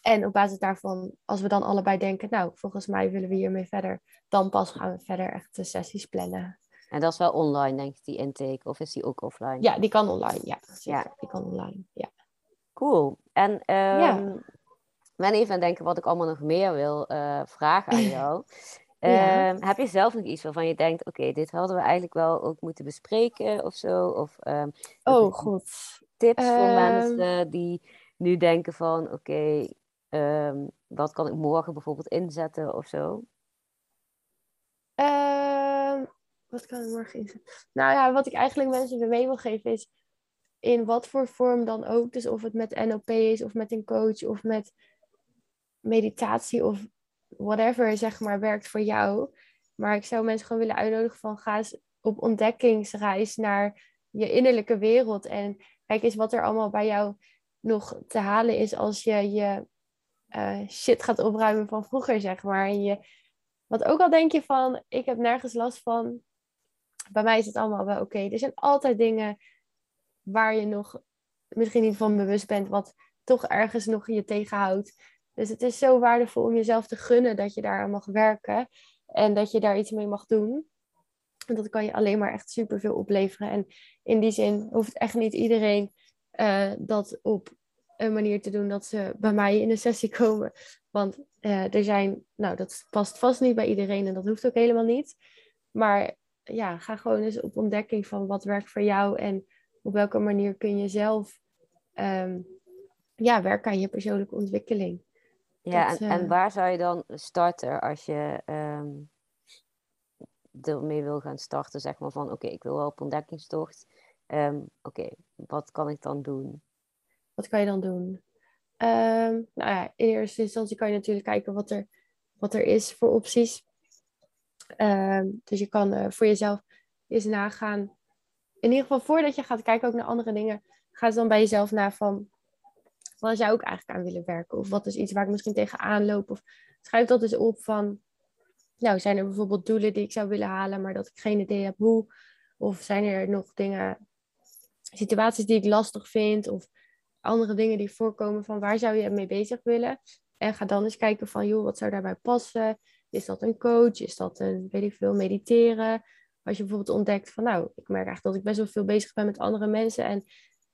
en op basis daarvan, als we dan allebei denken, nou, volgens mij willen we hiermee verder, dan pas gaan we verder echt de sessies plannen. En dat is wel online, denk ik, die intake. Of is die ook offline? Ja, die kan online. Ja, Ja. Die kan online, ja. Cool. En um, ja. ben even aan denken wat ik allemaal nog meer wil uh, vragen aan jou. ja. um, heb je zelf nog iets waarvan je denkt, oké, dit hadden we eigenlijk wel ook moeten bespreken of zo? Of, um, oh, god. Tips voor mensen die nu denken van, oké, wat kan ik morgen bijvoorbeeld inzetten of zo? Wat kan ik morgen inzetten? Nou ja, wat ik eigenlijk mensen mee wil geven is in wat voor vorm dan ook. Dus of het met NLP is, of met een coach, of met meditatie, of whatever, zeg maar, werkt voor jou. Maar ik zou mensen gewoon willen uitnodigen van ga eens op ontdekkingsreis naar je innerlijke wereld. En kijk eens wat er allemaal bij jou nog te halen is als je je uh, shit gaat opruimen van vroeger, zeg maar. En je, wat ook al denk je van, ik heb nergens last van, bij mij is het allemaal wel oké. Er zijn altijd dingen waar je nog misschien niet van bewust bent, wat toch ergens nog je tegenhoudt. Dus het is zo waardevol om jezelf te gunnen dat je daar aan mag werken en dat je daar iets mee mag doen. En dat kan je alleen maar echt superveel opleveren. En in die zin hoeft echt niet iedereen uh, dat op een manier te doen dat ze bij mij in een sessie komen. Want uh, er zijn, nou, dat past vast niet bij iedereen en dat hoeft ook helemaal niet. Maar ja, ga gewoon eens op ontdekking van wat werkt voor jou en op welke manier kun je zelf um, ja, werken aan je persoonlijke ontwikkeling. Ja, en, en, eh, waar zou je dan starten als je, um, ermee wil gaan starten, zeg maar van oké, ik wil wel op ontdekkingstocht. Ehm, oké, wat kan ik dan doen? Wat kan je dan doen? Um, nou ja, in eerste instantie kan je natuurlijk kijken wat er, wat er is voor opties. Ehm, dus je kan uh, voor jezelf eens nagaan. In ieder geval voordat je gaat kijken ook naar andere dingen, ga dan bij jezelf na van waar zou ik eigenlijk aan willen werken? Of wat is iets waar ik misschien tegenaan loop? Of schrijf dat eens op van, nou, zijn er bijvoorbeeld doelen die ik zou willen halen, maar dat ik geen idee heb hoe? Of zijn er nog dingen, situaties die ik lastig vind? Of andere dingen die voorkomen van waar zou je mee bezig willen? En ga dan eens kijken van, joh, wat zou daarbij passen? Is dat een coach? Is dat een, weet ik veel, mediteren? Als je bijvoorbeeld ontdekt van, nou, ik merk eigenlijk dat ik best wel veel bezig ben met andere mensen en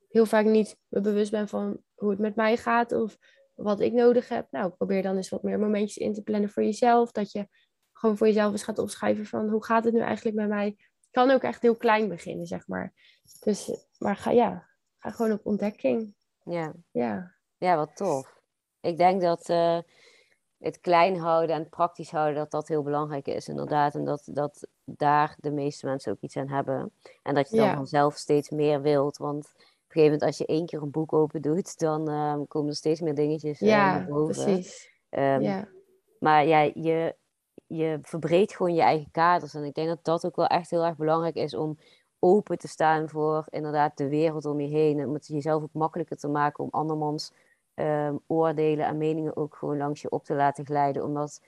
heel vaak niet me bewust ben van hoe het met mij gaat of wat ik nodig heb. Nou, probeer dan eens wat meer momentjes in te plannen voor jezelf. Dat je gewoon voor jezelf eens gaat opschrijven van hoe gaat het nu eigenlijk met mij. Kan ook echt heel klein beginnen, zeg maar. Dus, maar ga, ja, ga gewoon op ontdekking. Ja. Ja, ja wat tof. Ik denk dat uh, het klein houden en praktisch houden, dat dat heel belangrijk is, inderdaad. En dat, dat daar de meeste mensen ook iets aan hebben. En dat je dan ja. vanzelf steeds meer wilt. Want een gegeven moment, als je één keer een boek open doet, dan um, komen er steeds meer dingetjes uh, ja, naar boven. Precies. Um, ja, Maar ja, je, je verbreedt gewoon je eigen kaders. En ik denk dat dat ook wel echt heel erg belangrijk is om open te staan voor inderdaad de wereld om je heen. En om het jezelf ook makkelijker te maken om andermans um, oordelen en meningen ook gewoon langs je op te laten glijden. Omdat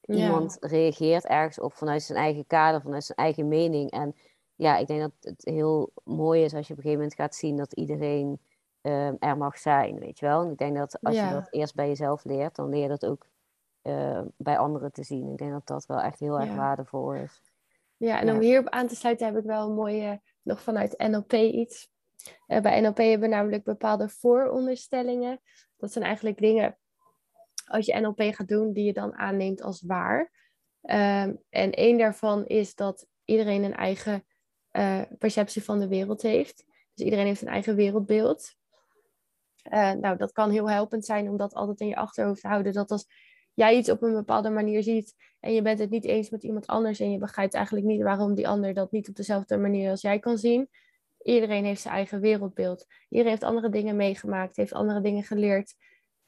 Ja. iemand reageert ergens op vanuit zijn eigen kader, vanuit zijn eigen mening. En ja, ik denk dat het heel mooi is als je op een gegeven moment gaat zien dat iedereen ehm, er mag zijn, weet je wel. En ik denk dat als Ja. je dat eerst bij jezelf leert, dan leer je dat ook eh, bij anderen te zien. Ik denk dat dat wel echt heel erg Ja. waardevol is. Ja, en om hierop aan te sluiten heb ik wel een mooie, nog vanuit NLP iets. Eh, bij NLP hebben we namelijk bepaalde vooronderstellingen. Dat zijn eigenlijk dingen, als je NLP gaat doen, die je dan aanneemt als waar. Ehm, en één daarvan is dat iedereen een eigen eh, perceptie van de wereld heeft. Dus iedereen heeft een eigen wereldbeeld. Eh, nou, dat kan heel helpend zijn om dat altijd in je achterhoofd te houden. Dat als jij iets op een bepaalde manier ziet en je bent het niet eens met iemand anders en je begrijpt eigenlijk niet waarom die ander dat niet op dezelfde manier als jij kan zien. Iedereen heeft zijn eigen wereldbeeld. Iedereen heeft andere dingen meegemaakt, heeft andere dingen geleerd.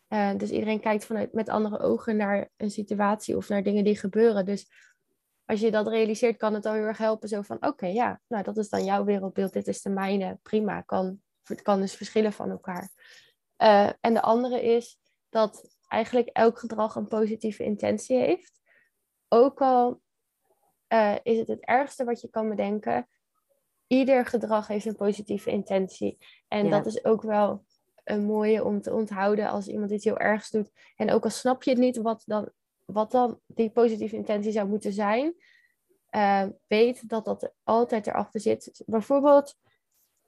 Eh, dus iedereen kijkt vanuit, met andere ogen naar een situatie of naar dingen die gebeuren. Dus als je dat realiseert, kan het al heel erg helpen. Zo van, oké, ja, nou dat is dan jouw wereldbeeld, dit is de mijne, prima. Kan, het kan dus verschillen van elkaar. Eh, en de andere is dat eigenlijk elk gedrag een positieve intentie heeft. Ook al eh, is het het ergste wat je kan bedenken, ieder gedrag heeft een positieve intentie. En Ja. dat is ook wel een mooie om te onthouden als iemand iets heel ergs doet. En ook al snap je het niet wat dan, wat dan die positieve intentie zou moeten zijn, eh, weet dat dat er altijd erachter zit. Bijvoorbeeld,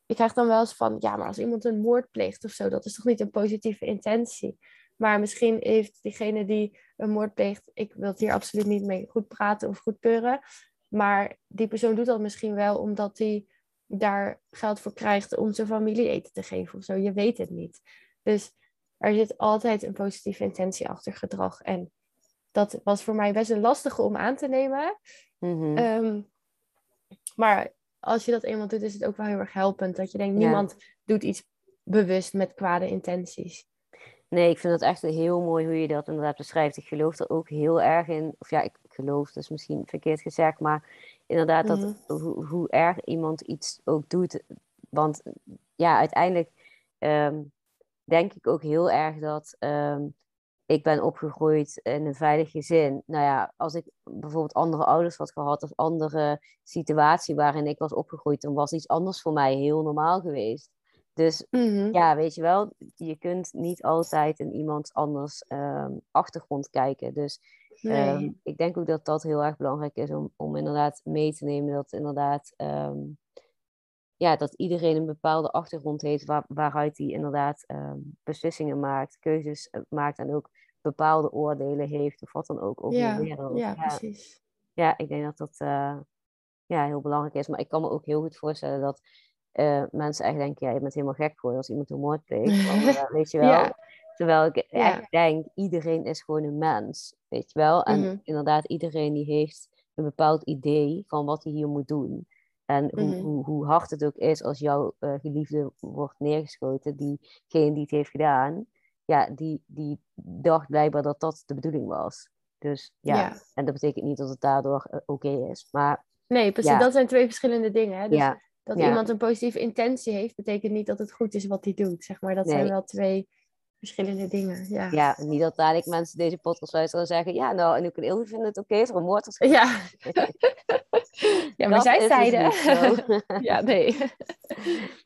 ik krijg dan wel eens van, ja, maar als iemand een moord pleegt of zo, dat is toch niet een positieve intentie. Maar misschien heeft diegene die een moord pleegt, ik wil het hier absoluut niet mee goed praten of goed peuren, maar die persoon doet dat misschien wel omdat hij daar geld voor krijgt om zijn familie eten te geven of zo. Je weet het niet. Dus er zit altijd een positieve intentie achter gedrag. En dat was voor mij best een lastige om aan te nemen. Mhm. Ehm, maar als je dat eenmaal doet, is het ook wel heel erg helpend. Dat je denkt, Ja. niemand doet iets bewust met kwade intenties. Nee, ik vind het echt heel mooi hoe je dat inderdaad beschrijft. Ik geloof er ook heel erg in. Of ja, ik geloof, dus misschien verkeerd gezegd. Maar inderdaad, dat, Mhm. hoe, hoe erg iemand iets ook doet. Want ja, uiteindelijk ehm, denk ik ook heel erg dat ehm, ik ben opgegroeid in een veilig gezin. Nou ja, als ik bijvoorbeeld andere ouders had gehad of andere situatie waarin ik was opgegroeid, dan was iets anders voor mij heel normaal geweest. Dus Mhm. ja, weet je wel, je kunt niet altijd in iemand anders ehm, achtergrond kijken. Dus Nee. ehm, ik denk ook dat dat heel erg belangrijk is om, om inderdaad mee te nemen dat inderdaad, ehm, ja, dat iedereen een bepaalde achtergrond heeft waar, waaruit hij inderdaad ehm, beslissingen maakt, keuzes eh, maakt en ook bepaalde oordelen heeft of wat dan ook over ja, de wereld. ja, Ja, precies. ja, ik denk dat dat eh, ja, heel belangrijk is. Maar ik kan me ook heel goed voorstellen dat eh, mensen echt denken, ja, je bent helemaal gek geworden als iemand een moord pleegt. Weet je wel? Ja. Terwijl ik Ja. echt denk, iedereen is gewoon een mens, weet je wel? En Mhm. inderdaad, iedereen die heeft een bepaald idee van wat hij hier moet doen. En hoe, Mhm. hoe, hoe hard het ook is als jouw eh, geliefde wordt neergeschoten, diegene die het heeft gedaan, ja, die, die dacht blijkbaar dat dat de bedoeling was. Dus ja, Ja. en dat betekent niet dat het daardoor eh, oké is. Maar Nee, precies. Ja. Dat zijn twee verschillende dingen. Hè? Dus ja, dat iemand een positieve intentie heeft, betekent niet dat het goed is wat hij doet. Zeg maar. Dat zijn wel twee verschillende dingen. Ja. ja, niet dat dadelijk mensen deze podcast luisteren en zeggen, ja, nou, en ook een Ilvi vindt het oké, is er een moord Ja. ja, maar Dat zij dus zeiden. ja, nee.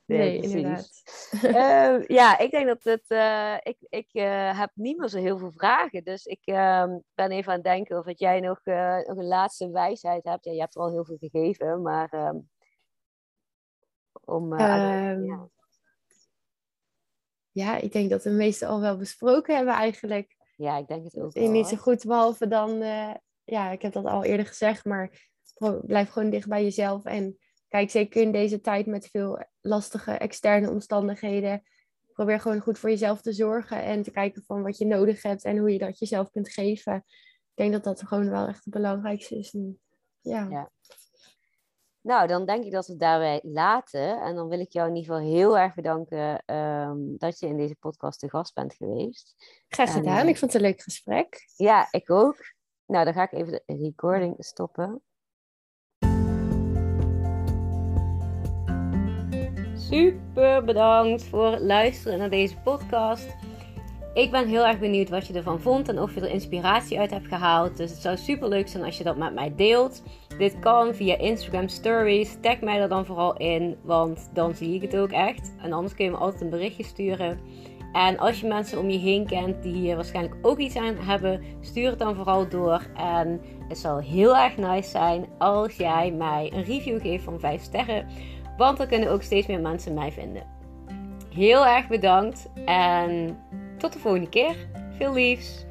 Nee, inderdaad. Ehm, ja, ik denk dat het. eh, ik ik eh, heb niet meer zo heel veel vragen. Dus ik ehm, ben even aan het denken of dat jij nog, eh, nog een laatste wijsheid hebt. Ja, je hebt er al heel veel gegeven, maar. ehm, om. ja. Ja, ik denk dat we meestal al wel besproken hebben eigenlijk. ja, ik denk het ook. Ik niet wel. zo goed, behalve dan, eh, ja, ik heb dat al eerder gezegd, maar blijf gewoon dicht bij jezelf. En kijk, zeker in deze tijd met veel lastige externe omstandigheden, probeer gewoon goed voor jezelf te zorgen en te kijken van wat je nodig hebt en hoe je dat jezelf kunt geven. Ik denk dat dat gewoon wel echt het belangrijkste is. nu. ja. Ja. Nou, dan denk ik dat we het daarbij laten. En dan wil ik jou in ieder geval heel erg bedanken ehm, dat je in deze podcast te gast bent geweest. graag gedaan. Ik vond het een leuk gesprek. Ja, ik ook. Nou, dan ga ik even de recording stoppen. Super bedankt voor het luisteren naar deze podcast. Ik ben heel erg benieuwd wat je ervan vond en of je er inspiratie uit hebt gehaald. Dus het zou super leuk zijn als je dat met mij deelt. Dit kan via Instagram Stories. Tag mij er dan vooral in, want dan zie ik het ook echt. En anders kun je me altijd een berichtje sturen. En als je mensen om je heen kent die hier waarschijnlijk ook iets aan hebben, stuur het dan vooral door. En het zal heel erg nice zijn als jij mij een review geeft van 5 sterren. Want dan kunnen ook steeds meer mensen mij vinden. Heel erg bedankt en tot de volgende keer. Veel liefs!